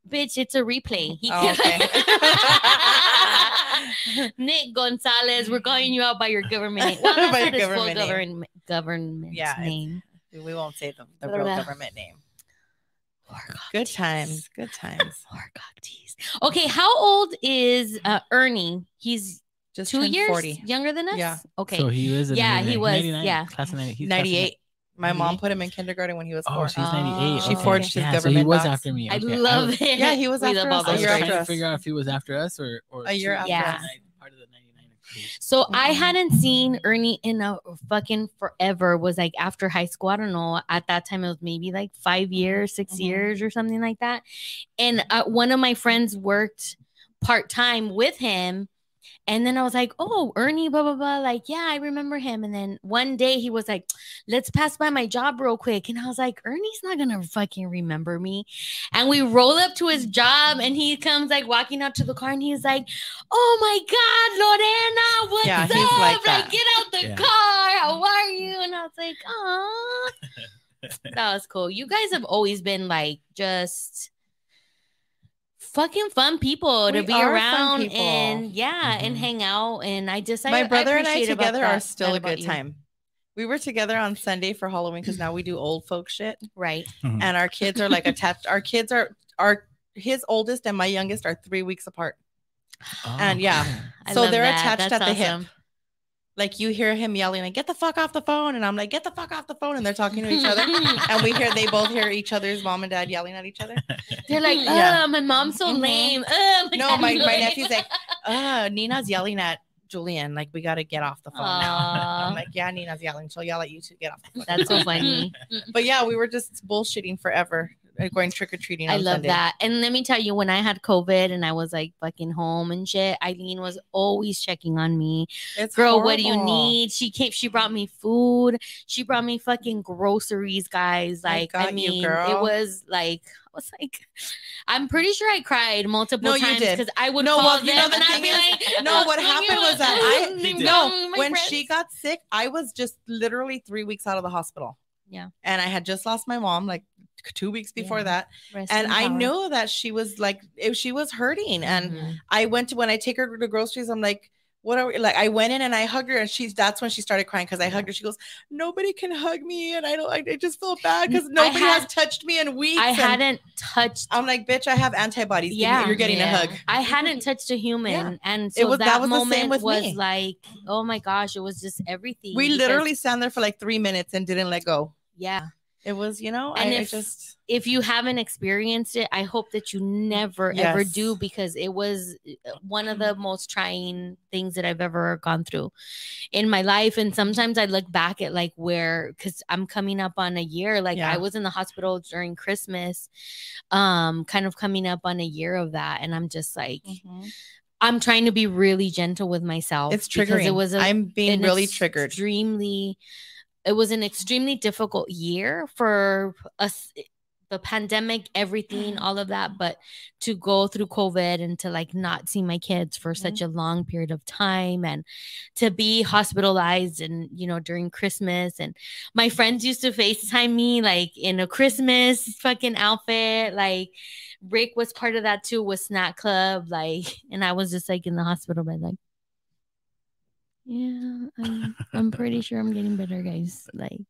bitch, it's a replay. He- Oh, okay. Nick Gonzalez, we're calling you out by your government. Well, that's By not your his full government name. government government Yeah, name. we won't say the, the real blah. government name. Horcock Good times. Good times. Horcock teas. Okay, how old is uh, Ernie? He's Just two years 40. younger than us. Yeah. Okay. So he was. Yeah, he was, 99, yeah. Class of 90, he's class of 98. My mom put him in kindergarten when he was Oh, four. she's 98. She okay. forged his yeah, So he was docs. after me. I Okay, love was, it. Yeah, he was We after us I a was trying to figure out if he was after us or, or A year two- after us. Part of the 99. So I Mhm. hadn't seen Ernie in a fucking forever. Was like after high school. I don't know. At that time, it was maybe like five years, 6 Mhm. years, or something like that. And uh, one of my friends worked part time with him. And then I was like, oh, Ernie, blah, blah, blah. Like, yeah, I remember him. And then one day he was like, let's pass by my job real quick. And I was like, Ernie's not going to fucking remember me. And we roll up to his job and he comes like walking out to the car and he's like, oh my God, Lorena, what's Yeah, up? he's like get out the Yeah. car. How are you? And I was like, oh, that was cool. You guys have always been like just fucking fun people to We be around and yeah and Mhm. hang out and i just I, My brother and I appreciate about together are still a good you. time. We were together on Sunday for Halloween because now we do old folk shit. right Mhm. And our kids are like attached. Our kids are are his oldest and my youngest are three weeks apart. Oh, And yeah, okay. So they're that. attached That's at the hip. Like you hear him yelling, like, get the fuck off the phone. And I'm like, get the fuck off the phone. And they're talking to each other. and we hear they both hear each other's mom and dad yelling at each other. they're like Yeah. oh my mom's so Mhm. lame oh, No, my, my lame." nephew's like, uh, Nina's yelling at Julian. Like, we gotta get off the phone now. I'm like, yeah, Nina's yelling. She'll yell at you to get off the phone. that's so funny But yeah, we were just bullshitting forever, Uh, going trick or treating. I love that. And let me tell you, when I had COVID and I was like fucking home and shit, Eileen was always checking on me. It's Girl, what do you need? She came, she brought me food. She brought me fucking groceries, guys. Like, I, got you, mean, it was like, I was like, I'm pretty sure I cried multiple No, times because I would No, call well, them you know the and I'd be is- like, no, what "Oh, happened was that I- they did. brought No, oh when friends." she got sick, I was just literally three weeks out of the hospital. Yeah. And I had just lost my mom like two weeks before Yeah. that. Rest And I knew that she was like, if she was hurting. And Mhm. I went to, when I take her to the groceries, I'm like, what are we like? I went in and I hugged her, and she's that's when she started crying because I hugged her. She goes, Nobody can hug me, and I don't, I, I just feel bad because nobody has touched me in weeks. I hadn't touched. I'm like, bitch, I have antibodies. Yeah. you're getting Yeah. a hug. I hadn't touched a human, and so It was- that, that was the same moment with was me. like, oh my gosh, it was just everything. We literally stand there for like three minutes and didn't let go. Yeah, It was, you know, And I, I if- just if you haven't experienced it, I hope that you never ever do because it was uh, one of the most trying things that I've ever gone through in my life. And sometimes I look back at like where because I'm coming up on a year. Like Yeah. I was in the hospital during Christmas, um, kind of coming up on a year of that. And I'm just like, I'm trying to be really gentle with myself. it's because triggering. It was a, I'm being really triggered. extremely it was an extremely difficult year for us the pandemic everything Mm. all of that but to go through covid and to like not see my kids for Mm-hmm. such a long period of time and to be hospitalized and you know during christmas and my friends used to facetime me like in a christmas fucking outfit like rick was part of that too with snack club like and i was just like in the hospital bed like yeah, I'm, I'm pretty sure I'm getting better, guys. Like,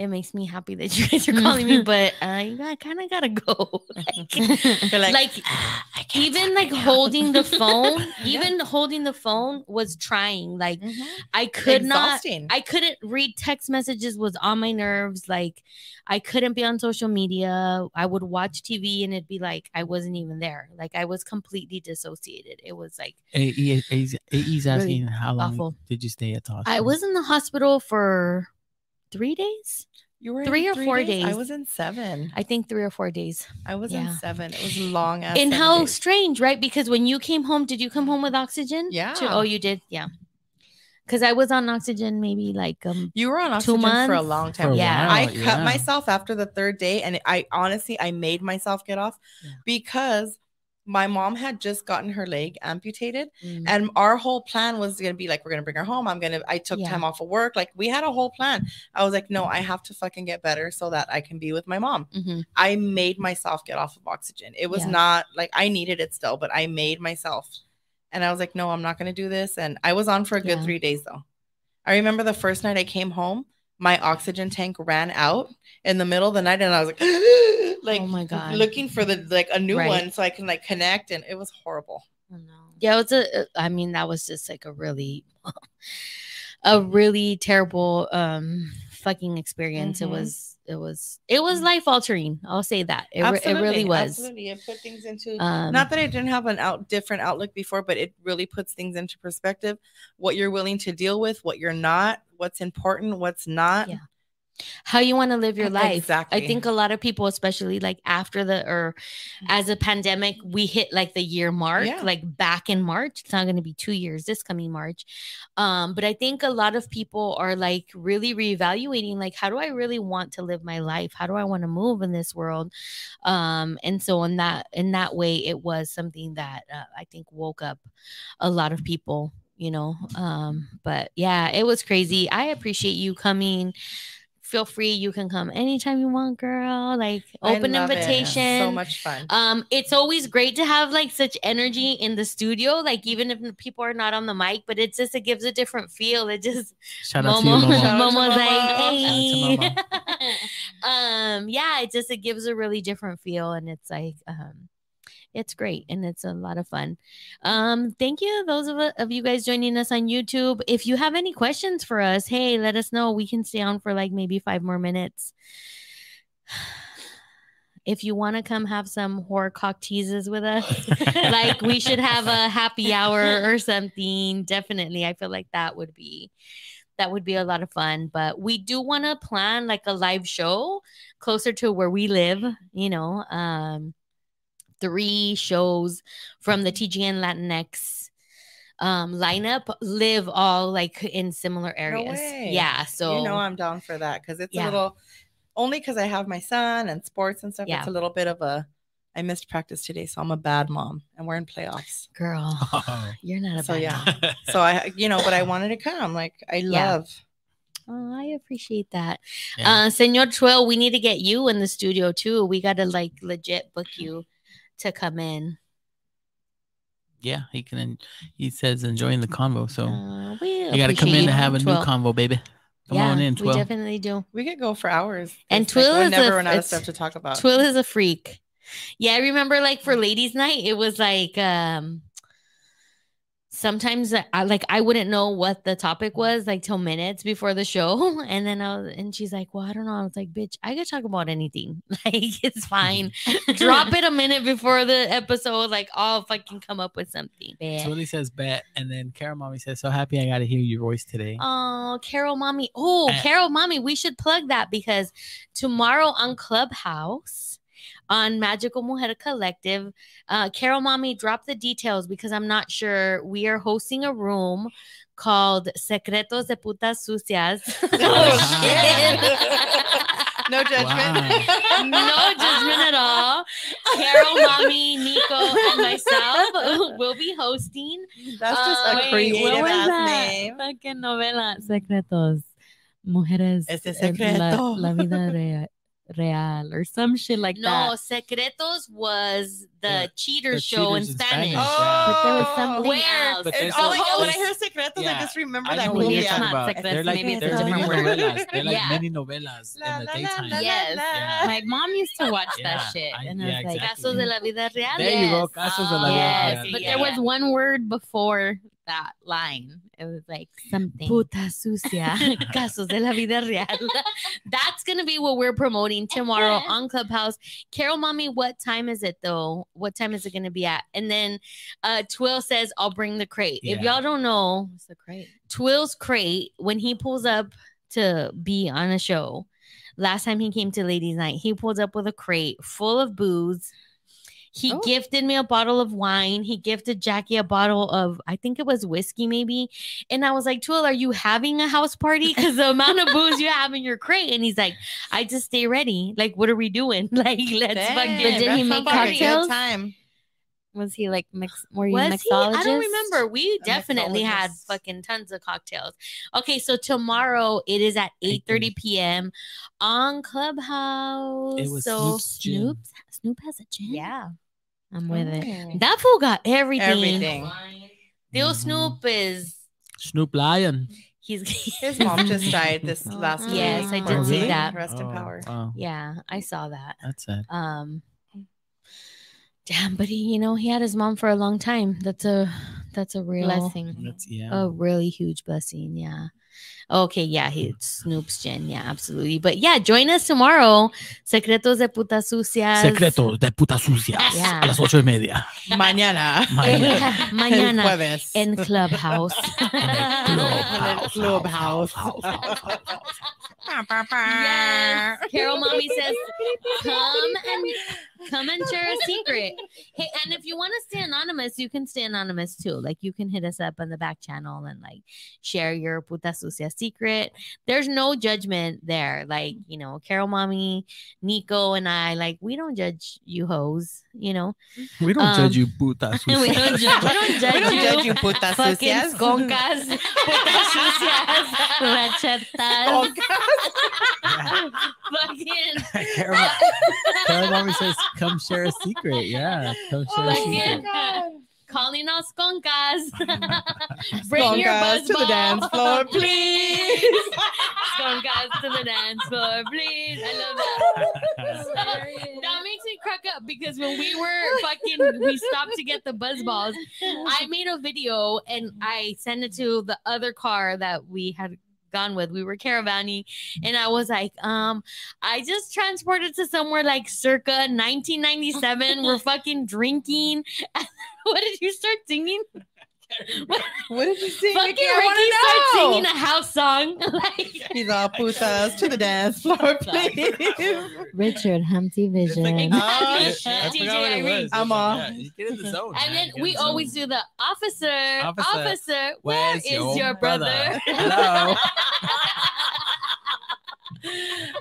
it makes me happy that you guys are calling me, but uh, you got kind of gotta go. like, like, like, "Ah, even like now." holding the phone, Yeah. even holding the phone was trying. Like, Mhm. I could not. I couldn't read text messages was on my nerves. Like I couldn't be on social media. I would watch TV and it'd be like I wasn't even there. Like I was completely dissociated. It was like AE, AE's, AE's asking how long awful. did you stay at the hospital? I was in the hospital for three days. you were in three or four I days. I was in seven. I think three or four days. I was Yeah. in seven. It was long as and how days. strange, right? Because when you came home, did you come home with oxygen? Yeah. Too? Oh, you did. Yeah. Because I was on oxygen maybe like um you were on two oxygen for a long time. a Yeah. while, I cut yeah. myself after the third day, and I honestly I made myself get off Yeah. because my mom had just gotten her leg amputated, mm, and our whole plan was gonna be like we're gonna bring her home. I'm gonna. I took Yeah. time off of work. Like we had a whole plan. I was like, no, I have to fucking get better so that I can be with my mom. mhm. I made myself get off of oxygen. It was Yeah. not like I needed it still, but I made myself. And I was like, no, I'm not going to do this. And I was on for a good Yeah. three days though. I remember the first night I came home, my oxygen tank ran out in the middle of the night, and I was like, like, Oh my God. looking for the like a new Right. one so I can like connect, and it was horrible. Oh, no. Yeah, it was a. I mean, that was just like a really, a really terrible um fucking experience. It Mhm. was. It was. It was life altering. I'll say that. It, re- it really was. Absolutely, it put things into Um, not that I didn't have an out different outlook before, but it really puts things into perspective. What you're willing to deal with, what you're not, what's important, what's not. Yeah. How you want to live your life. Exactly. I think a lot of people, especially like after the or as a pandemic, we hit like the year mark, Yeah. like back in March. It's not going to be two years this coming March. Um, but I think a lot of people are like really reevaluating, like, how do I really want to live my life? How do I want to move in this world? Um, and so in that in that way, it was something that uh, I think woke up a lot of people you know um but yeah it was crazy i appreciate you coming feel free you can come anytime you want girl like open love it. invitation So much fun. um it's always great to have like such energy in the studio like even if people are not on the mic but it's just it gives a different feel it just Shout out to you, Momo, Momo. Shout Momo's like, Momo. hey. Shout um, yeah, it just it gives a really different feel, and it's like, um, it's great and it's a lot of fun. Um, thank you, those of, of you guys joining us on YouTube. If you have any questions for us, hey, let us know. We can stay on for like maybe five more minutes. If you want to come have some horror cock teases with us, like we should have a happy hour or something. Definitely. I feel like that would be that would be a lot of fun. But we do want to plan like a live show closer to where we live, you know. Um three shows from the TGN Latinx um lineup live all like in similar areas. way. yeah. So you know I'm down for that because it's Yeah. a little only because I have my son and sports and stuff. Yeah. It's a little bit of a I missed practice today, so I'm a bad mom and we're in playoffs. girl, Oh. you're not a bad. So, bad yeah. mom. So I you know, but I wanted to come. Like I Yeah. love Oh, I appreciate that. Yeah. Uh Senor Twill, we need to get you in the studio too. We gotta like legit book you to come in. yeah, he can. He says enjoying the convo. So Uh, we you got to come in you, to have a new Twill. convo, baby. Come yeah, on in, we definitely do. we could go for hours. And It's like, Twill we'll is a- never run out of stuff to talk about. Twill is a freak. Yeah, I remember like for ladies' night, it was like um sometimes I like I wouldn't know what the topic was like till minutes before the show, and then I was, and she's like, "Well, I don't know." I was like, "Bitch, I could talk about anything. Like it's fine. Drop it a minute before the episode. Like I'll fucking come up with something." Julie says bet, and then Carol Mommy says, "So happy I got to hear your voice today." Oh, Carol Mommy. Oh, Carol Mommy, we should plug that because tomorrow on Clubhouse on Magical Mujer Collective, uh, Carol Mommy dropped the details because I'm not sure. We are hosting a room called Secretos de Putas Sucias. no judgment. no judgment at all. Carol, Mommy, Nico, and myself will be hosting. That's just Uh, a wait, creative what was ass that? name. Fucking novela, secretos, mujeres, Ese eh, secreto. La, la vida rea- real, or some shit like no, that. No, Secretos was the The- cheater the show in cheaters in Spanish. Spanish. Oh, but there was Oh. something Where- else. But And there's all a- I- when I hear secretos, I just remember I that know what movie. you're It's talking not about. secretos, They're like maybe it's they're a mini different word. novelas. They're like Yeah. mini novelas La, in the la, la, daytime. la, Yes. la, Yeah. My mom used to watch that shit, I- and I yeah, was like, exactly. Casos de la vida real. There you go, yes. Casos de la Oh, vida yes, real. but there was one word before that line. It was like something. Puta sucia. Casos de la vida real. That's going to be what we're promoting tomorrow on Clubhouse. Carol, mommy, what time is it though? What time is it going to be at? And then uh Twill says, I'll bring the crate. If y'all don't know, What's the crate? Twill's crate, when he pulls up to be on a show, last time he came to Ladies Night, he pulled up with a crate full of booze. He Oh. gifted me a bottle of wine. He gifted Jackie a bottle of, I think it was whiskey, maybe. And I was like, Twill, are you having a house party? Because the amount of booze you have in your crate. And he's like, I just stay ready. Like, what are we doing? Like, let's Dang, fucking. But did he make like a good cocktails? Time. Was he like mix? Were you Was he? I don't remember. We A definitely had fucking tons of cocktails. Okay, so tomorrow it is at 8 30 p.m. on Clubhouse. It was so Snoop's gin. Snoop, Snoop has a gin. yeah, I'm with it. Mm. that fool got everything. Everything. Still Mhm. Snoop is Snoop Lion. he's His mom just died this last week. Yes, I did Poor see thing. that. Rest in Oh, power. Wow, yeah, I saw that. that's it. Um, damn, but he, you know, he had his mom for a long time. That's a that's a real Blessing. That's yeah. a really huge blessing. Yeah. Okay. Yeah. He hmm. Snoop's Jen. Yeah. Absolutely. But yeah, join us tomorrow. Secretos de Puta Sucias. Secretos de puta sucias Yeah. a las ocho y media. Mañana. Mañana. El Mañana jueves. en Clubhouse. Clubhouse. Clubhouse. House, house, house, house, house. yes. Carol Mommy says, come and come and share a secret. Hey, and if you want to stay anonymous, you can stay anonymous too. Like you can hit us up on the back channel and like share your puta sucia secret. There's no judgment there. Like, you know, Carol Mommy, Nico, and I, like, we don't judge you hoes, you know. We don't Um, judge you, puta we sucias. don't judge, we don't judge We don't you. judge you, putas Fucking sucias. sconcas, putas sucias, rachetas, fucking Carol, Carol Mommy says, "Come share a secret." Yeah, come oh share a Fucking secret. calling us sconcas. Bring your Sconcas buzz to the dance floor, please. Sconcas to the dance floor, please. I love that. that makes me crack up because when we were fucking, we stopped to get the buzz balls. I made a video and I sent it to the other car that we had gone with. We were caravanning, and I was like, um, I just transported to somewhere like circa 1997. we're fucking drinking. what did you start singing? What did you sing? Fucking Nikki? I Ricky wanna singing a house song. like, He's all putas to the dance floor, please. Richard Humpty Vission. Exactly. I DJ oh, forgot what it Irene. was. I'm Yeah, all- you get in the zone. And man. then we the zone. always do the officer, officer, Officer, Where's is your, brother? Hello.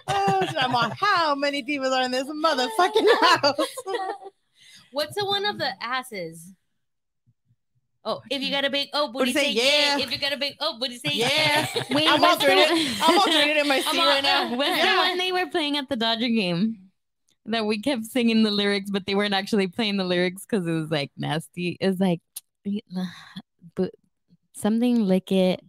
oh, so I'm all, how many divas are in this motherfucking house? What's the one of the asses? Oh, if you got a big oh, Booty booty say say yeah. yeah. If you got a big oh, booty say Yeah. yeah. Wait, I'm what's altering it. I'm altering it in my seat I'm all- right now. What's Yeah. the one they were playing at the Dodger game? That we kept singing the lyrics, but they weren't actually playing the lyrics because it was like nasty. It was like, but something lick it.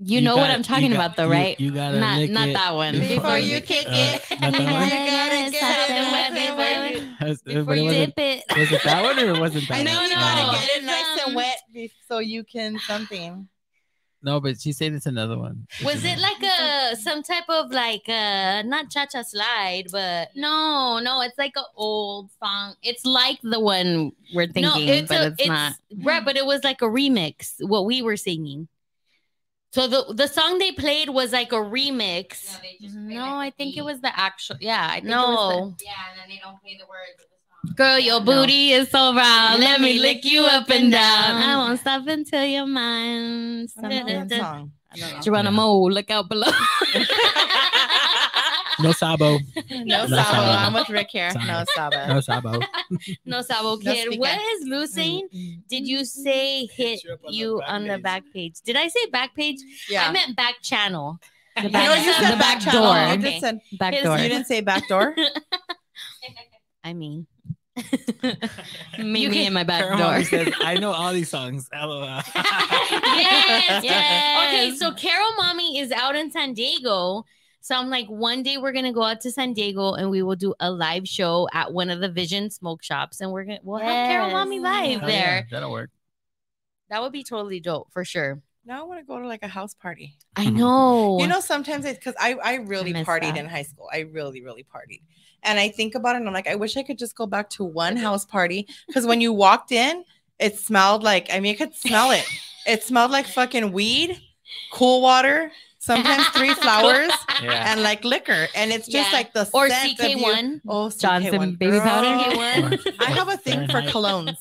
You, know what gotta- I'm talking got- about, though, right? You gotta not lick not it that one. Before you kick Uh, it, not that you gotta get it. Has- Before but it you wasn't- dip it. Was it that one or wasn't that I know one? you No. gotta get it nice and wet so you can something. No, but she said it's another one. Was it like a some type of like uh not cha cha slide, but No, no, it's like an old song. It's like the one we're thinking, but a- it's, not. right. But it was like a remix. What we were singing. So the the song they played was like a remix. Mm-hmm. No, I think it was the actual. Yeah, I think it was No, the, yeah, and then they don't play the words the girl, your booty is so round. Let me lick you up and down. I won't stop until don't know. Geronimo, look out below. No Sabo. No No Sabo. Sabo. I'm with Rick here. Sorry. No Sabo. No Sabo. no sabo kid. speak what up. Lou saying? Mm-hmm. Did you say hit Picture on the you back on the back page? Did I say back page? Yeah. I meant back channel. The You back, know, you said the back, back channel. door. You Okay. just said Back His- door. you didn't say back door. I mean, Meet You me can- in my back Her door. says, I know all these songs. LOL. yes, Yes. Okay, so Carol Mommy is out in San Diego. So I'm like, one day we're gonna go out to San Diego and we will do a live show at one of the Vision smoke shops, and we're gonna we'll have Carol Yes. Mommy live Oh, there. yeah, that'll work. That would be totally dope for sure. Now I want to go to like a house party. I know. You know, sometimes it's because I, I really miss partied that. in high school. I really, really partied. And I think about it and I'm like, I wish I could just go back to one house party. Because when you walked in, it smelled like, I mean, I could smell it. It smelled like fucking weed, cool water, sometimes three flowers, Yeah. and like liquor. And it's just Yeah. like the or scent of you- CK1. Oh, Johnson CK1. baby powder. CK1. I have a thing for colognes.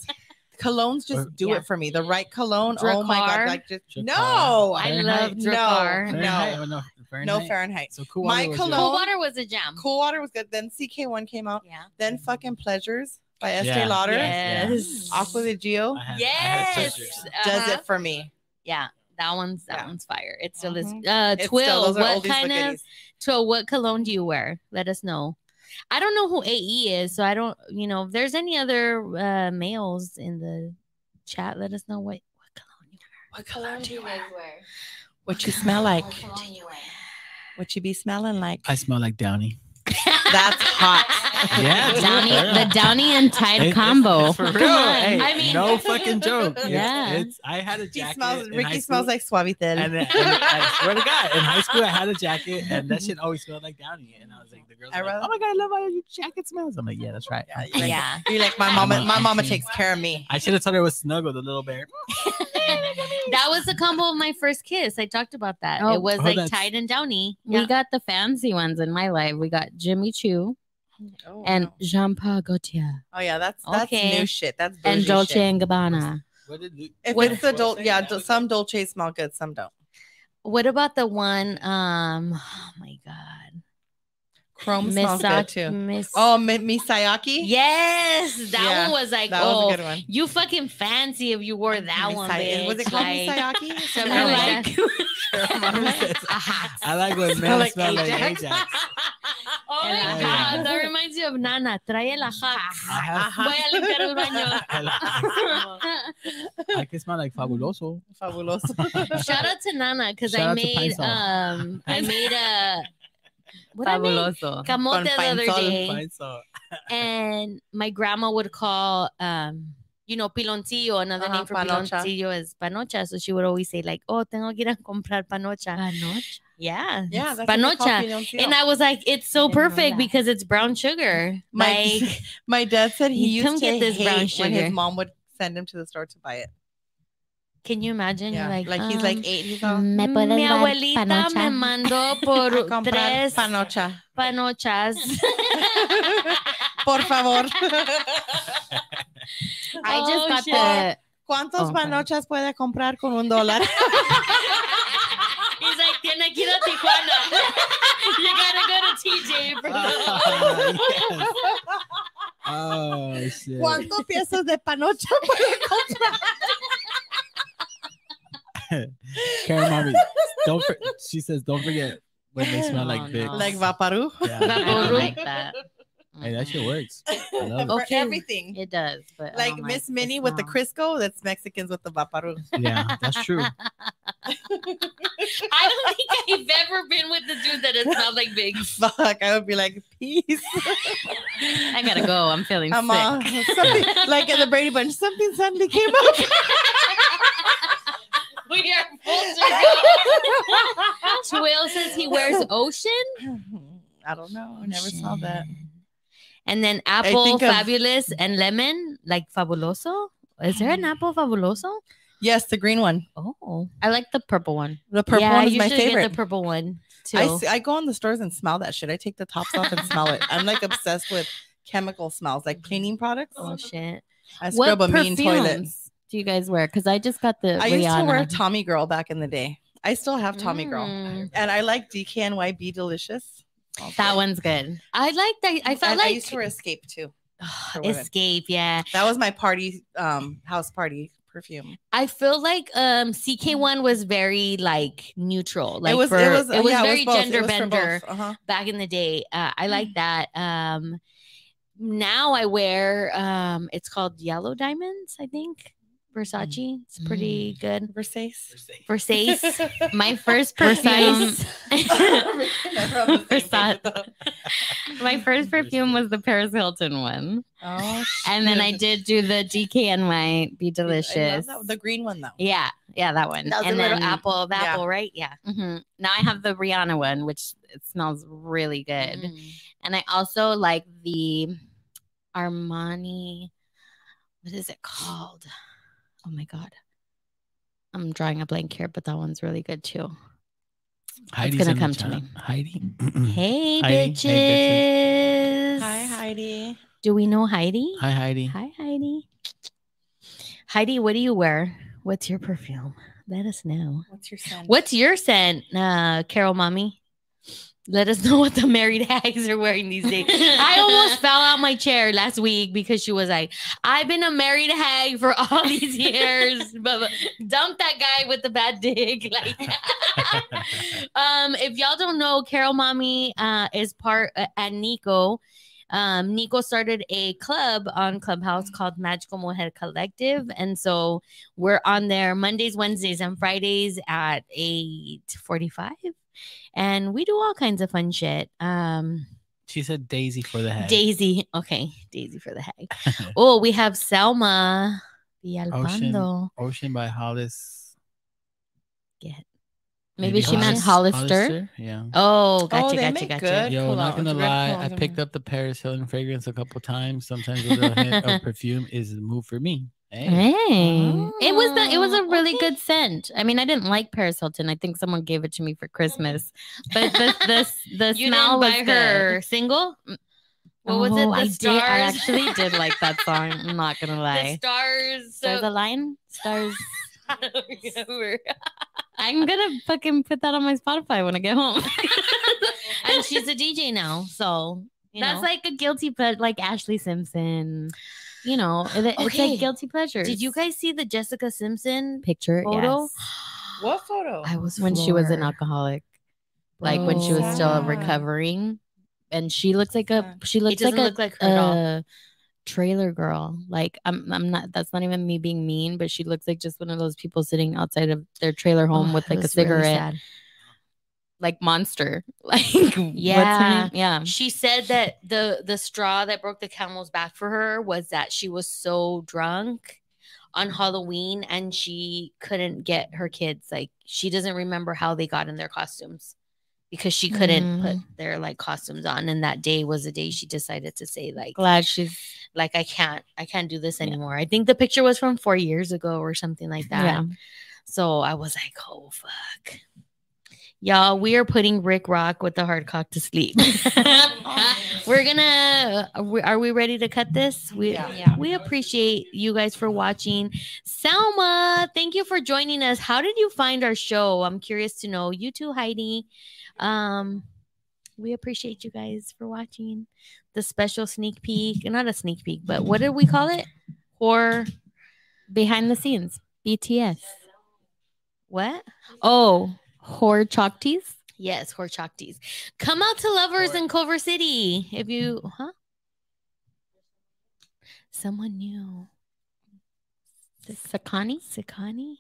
Colognes just do Yeah. it for me. The right cologne. Oh my god! Like just Drakkar. no, I Fahrenheit. love No. Fahrenheit? Oh, no, Fahrenheit. no Fahrenheit. So cool. My Water was cologne- your- Cold water was a gem. Cool water was good. Then CK1 came out. Yeah. Then fucking Pleasures by Estee Yeah. Lauder. Yeah. Yes. Acqua di Gio I had- I had Yes. pleasures. does Uh-huh. it for me. Yeah. That one's that Yeah. one's fire. It's still is. Mhm. Uh, It's Twill. still- what kind of. Twill? What cologne do you wear? Let us know. I don't know who AE is, so I don't. You know, if there's any other uh, males in the chat, let us know what what cologne you wear. What cologne do you wear? wear? What you smell like? cologne you wear? What you be smelling like? I smell like Downy. That's hot. Yeah, dude, Downy, the Downy and Tide It- combo. it's for real. Come on. Hey, I mean- no fucking joke. It's- Yeah. it's, I had a He jacket. smells. Ricky high smells school, like Suavitel. And, then- and I swear to God, in high school I had a jacket, and that shit always smelled like Downy. And I was like, the girls, I were like, oh my God, I love how your jacket smells. I'm like, yeah, that's right. Yeah, you like- Yeah. You're like my I'm mama. My mama takes care of me. I should have told her it was Snuggle, the little bear. that was the combo of my first kiss. I talked about that. Oh. it was Oh, like that's- Tide and Downy. We got the fancy ones in my life. We got Jimmy Choo Oh, and wow. Jean Paul Gaultier oh yeah, that's that's Okay. new shit. That's and bougie Dolce shit. and Gabbana. What did Luke- If what it's did the Will Dol- yeah, That do- some good. Dolce smell good, some don't. What about the one? Um, oh my god, Chrome smells Misa- good too. Miss. Oh, Mi- Misayaki. yes, that Yeah, one was like, that oh, was a good one. you fucking fancy if you wore that one. Misay- was it bitch. called Like, Misayaki? something I like like- that. Her mom says, I like when Smell men like smell like Ajax. Ajax. Oh my Yeah. god, that reminds me of Nana. Trae el ajax. Ajá. Voy a limpiar el baño. I, like, I can smell like fabuloso. Fabuloso. Shout out to Nana because I made um I made a what I made? Camote the other Sol. day, and my grandma would call um you know piloncillo. Another Uh-huh, name for panocha. piloncillo is panocha. So she would always say like, "Oh, tengo que ir a comprar panocha." Panocha. Yeah, yeah, that's what they call panocha. And I was like, it's so perfect because it's brown sugar. My- Like, My dad said he You used to get this brown hate when his mom would send him to the store to buy it. Can you imagine? Yeah, like, like, he's like um, eight. He's all ¿Me puedes Mi dar abuelita me panocha? mandó por a comprar tres panocha. panochas. Por favor. I just Oh, got shit. the ¿Cuántos Oh, panochas puede comprar con un dólar? He's like, tiene que ir a Tijuana. you gotta go to TJ, bro. Oh, yes. oh shit. ¿Cuántos piezas de panocha puede comprar? Karen mommy, don't for, she says don't forget when they smell Oh, like big. no. Like Vaporú? Yeah. I don't like that. Hey, that shit works. love it. For Okay. everything. It does, but like Miss the Minnie with the. Crisco, that's Mexicans with the Vaparu. Yeah, that's true. I don't think I've ever been with the dude that it smelled like big. Fuck, I would be like, peace. I gotta go. I'm feeling I'm sick. uh, something, like in the Brady Bunch, something suddenly came up. We are full circle. Tuel says he wears ocean. I don't know. I never saw that. And then apple, think of- fabulous, and lemon, like fabuloso. Is there an apple fabuloso? Yes, the green one. Oh, I like the purple one. The purple yeah, one I is my usually get favorite. the purple one too. I, see, I go in the stores and smell that shit. I take the tops off and smell it. I'm like obsessed with chemical smells, like cleaning products. oh shit! I What scrub a mean toilet. Do you guys wear? Because I just got the I used to wear Rihanna. Tommy Girl back in the day. I still have Tommy Girl, Mm. and I like DKNY Be Delicious. Also. that one's good. I like that. I felt And I like used to wear Escape too. women. escape. Yeah, That was my party, um, house party perfume. I feel like um CK1 was very like neutral. Like it was, for, it was, it was yeah, very. It gender was bender Uh-huh. back in the day. Uh, I Mm. like that. Um, now I wear um, it's called Yellow Diamonds. I think Versace. It's pretty Mm. good. Versace. Versace. My first perfume. Versace. My first perfume was the Paris Hilton one, Oh, and then I did do the DKNY Be I love Delicious. that- The green one though. Yeah, yeah, that one. That was and a little then- apple, the yeah. apple, right? Yeah. mhm. Now I have the Rihanna one, which it smells really good. Mm. And I also like the Armani. What is it called? Oh my god. I'm drawing a blank here, but that one's really good too. Heidi's gonna come to me. Heidi. Hey, Heidi. bitches. Hey, Hi Heidi. Do we know Heidi? Hi, Heidi. Hi, Heidi. Heidi, what do you wear? What's your perfume? Let us know. What's your scent? What's your scent, uh, Carol Mommy? Let us know what the married hags are wearing these days. I almost fell out my chair last week because she was like, I've been a married hag for all these years, but dump that guy with the bad dick. Like, um, if y'all don't know, Carol Mommy uh, is part uh, at Nico. Um, Nico started a club on Clubhouse called Magical Mohead Collective, and so we're on there Mondays, Wednesdays, and Fridays at eight forty-five, and we do all kinds of fun shit. Um, She said Daisy for the head. Daisy, okay, Daisy for the hag. oh, we have Selma Villalpando. Ocean by Hollis. Get. Maybe she meant Hollister. Yeah. Oh, gotcha, they gotcha, make gotcha. good Yo, not gonna lie, colognes I picked up the Paris Hilton fragrance a couple times. Sometimes with a hint of perfume is the move for me. Hey. Hey, it was the it was oh, a Oh, really okay. good scent. I mean, I didn't like Paris Hilton. I think someone gave it to me for Christmas, but the the the You smell was her good. single? Mm, what was it? Oh, The I stars. did. I actually did like that song. I'm not gonna lie. stars. Stars So, Align. Stars. I don't remember. I'm gonna fucking put that on my Spotify when I get home. and she's a DJ now, so you That's know. like a guilty but like Ashlee Simpson. You know, it- it's Okay. like guilty pleasures. Did you guys see the Jessica Simpson picture photo? Yes. What photo? I was when she was an alcoholic, like when she was still recovering, and she looks like a she It looks like a look like her at all. uh, trailer girl. Like I'm I'm not that's not even me being mean, but she looks like just one of those people sitting outside of their trailer home Oh, with like a was really cigarette, sad. Like monster. Like Yeah. yeah. She said that the the straw that broke the camel's back for her was that she was so drunk on Halloween and she couldn't get her kids like she doesn't remember how they got in their costumes because she couldn't mm. put their like costumes on and that day was the day she decided to say like Glad she's like I can't I can't do this Yeah. anymore. I think the picture was from 4 years ago or something like that. yeah. So I was like, oh fuck. Y'all, we are putting Rick Rock with the hard cock to sleep. We're gonna are we- are we ready to cut this? We Yeah. Yeah. we appreciate you guys for watching. Selma, thank you for joining us. How did you find our show? I'm curious to know. You too, Heidi. Um, we appreciate you guys for watching the special sneak peek. Not a sneak peek, but what did we call it? Horror Behind the scenes. BTS. what? Oh, Hor Chokties. Yes, Horchocties. Come out to Lovers in Culver City. If you, huh? someone new. Sakani? Sakani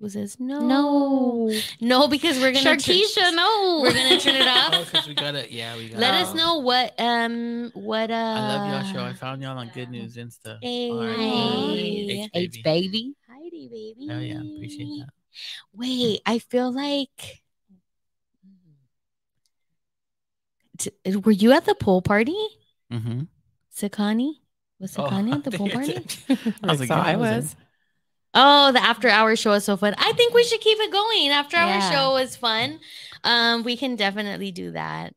was this no No. no because we're gonna turn- Sharkeisha, no. we're gonna turn it Oh, off. because we gotta, yeah, we gotta. Let us Oh. know what um what uh I love y'all show. I found y'all on Good News Insta. Hey. R&B, H H baby. baby. Heidi baby. Oh yeah, appreciate that. Wait, I feel like T- were you at the pool party? Mm-hmm. Sakani? Was Sakani at the pool party? I was like, So I was Oh, the after hour show is so fun. I think we should keep it going. After hour Yeah. show was fun. Um, we can definitely do that.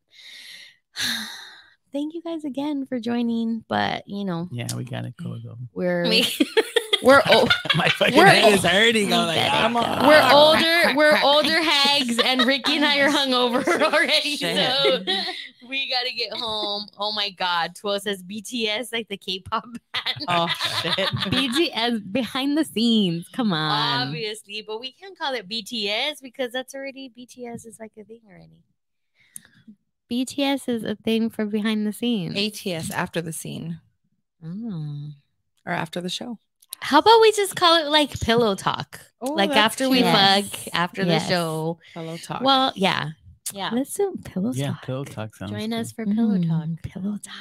Thank you guys again for joining. But you know, Yeah, we gotta go though. we're Me. we're o- My fucking We're- head is hurting. I'm like. I'm on- we're Crack, older, crack, we're crack. older hags, and Ricky and I are hungover oh, already. Shit. So we gotta get home. Oh my god. Twelve says BTS like the K-pop band. Oh shit. BTS behind the scenes. Come on. Obviously, but we can't call it BTS because that's already BTS is like a thing already. BTS is a thing for behind the scenes. ATS after the scene Oh. or after the show. How about we just call it like pillow talk? Oh, like that's after we cute. fuck, Yes. after Yes. the show. Pillow talk. Well, yeah. Yeah. Let's do pillow yeah, talk. pillow talk sounds. Join good. us for pillow talk. Mm. Pillow talk.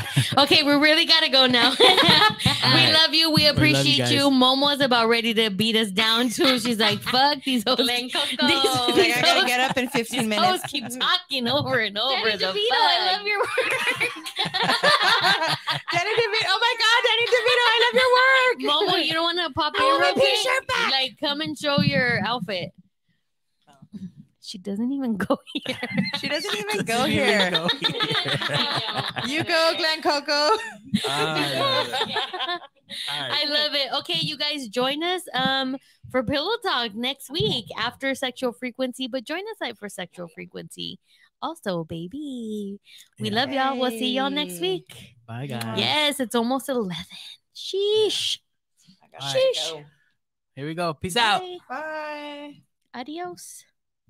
I love it. Okay, we really gotta go now. we right. love you. We appreciate guys. you. Momo's about ready to beat us down too. She's like, "Fuck these hoes." Glen Coco. These- like these I gotta get up in 15 these minutes. hoes keep talking over and over. Danny the DeVito, I love your work. Danny DeVito. Oh my God, Danny DeVito, I love your work. Momo, you don't want to pop I in want real my pink quick? shirt back. Like, come and show your outfit. She doesn't even go here. She doesn't even Doesn't go even here. go here. You go, Glen Coco. All I love it. Okay, you guys join us um for Pillow Talk next week after sexual frequency, but join us like for sexual frequency. Also, baby, we Yeah. love y'all. We'll see y'all next week. Bye guys. Yes, it's almost eleven. Sheesh. Sheesh. go. Here we go. Peace out. Bye. Bye. Adios.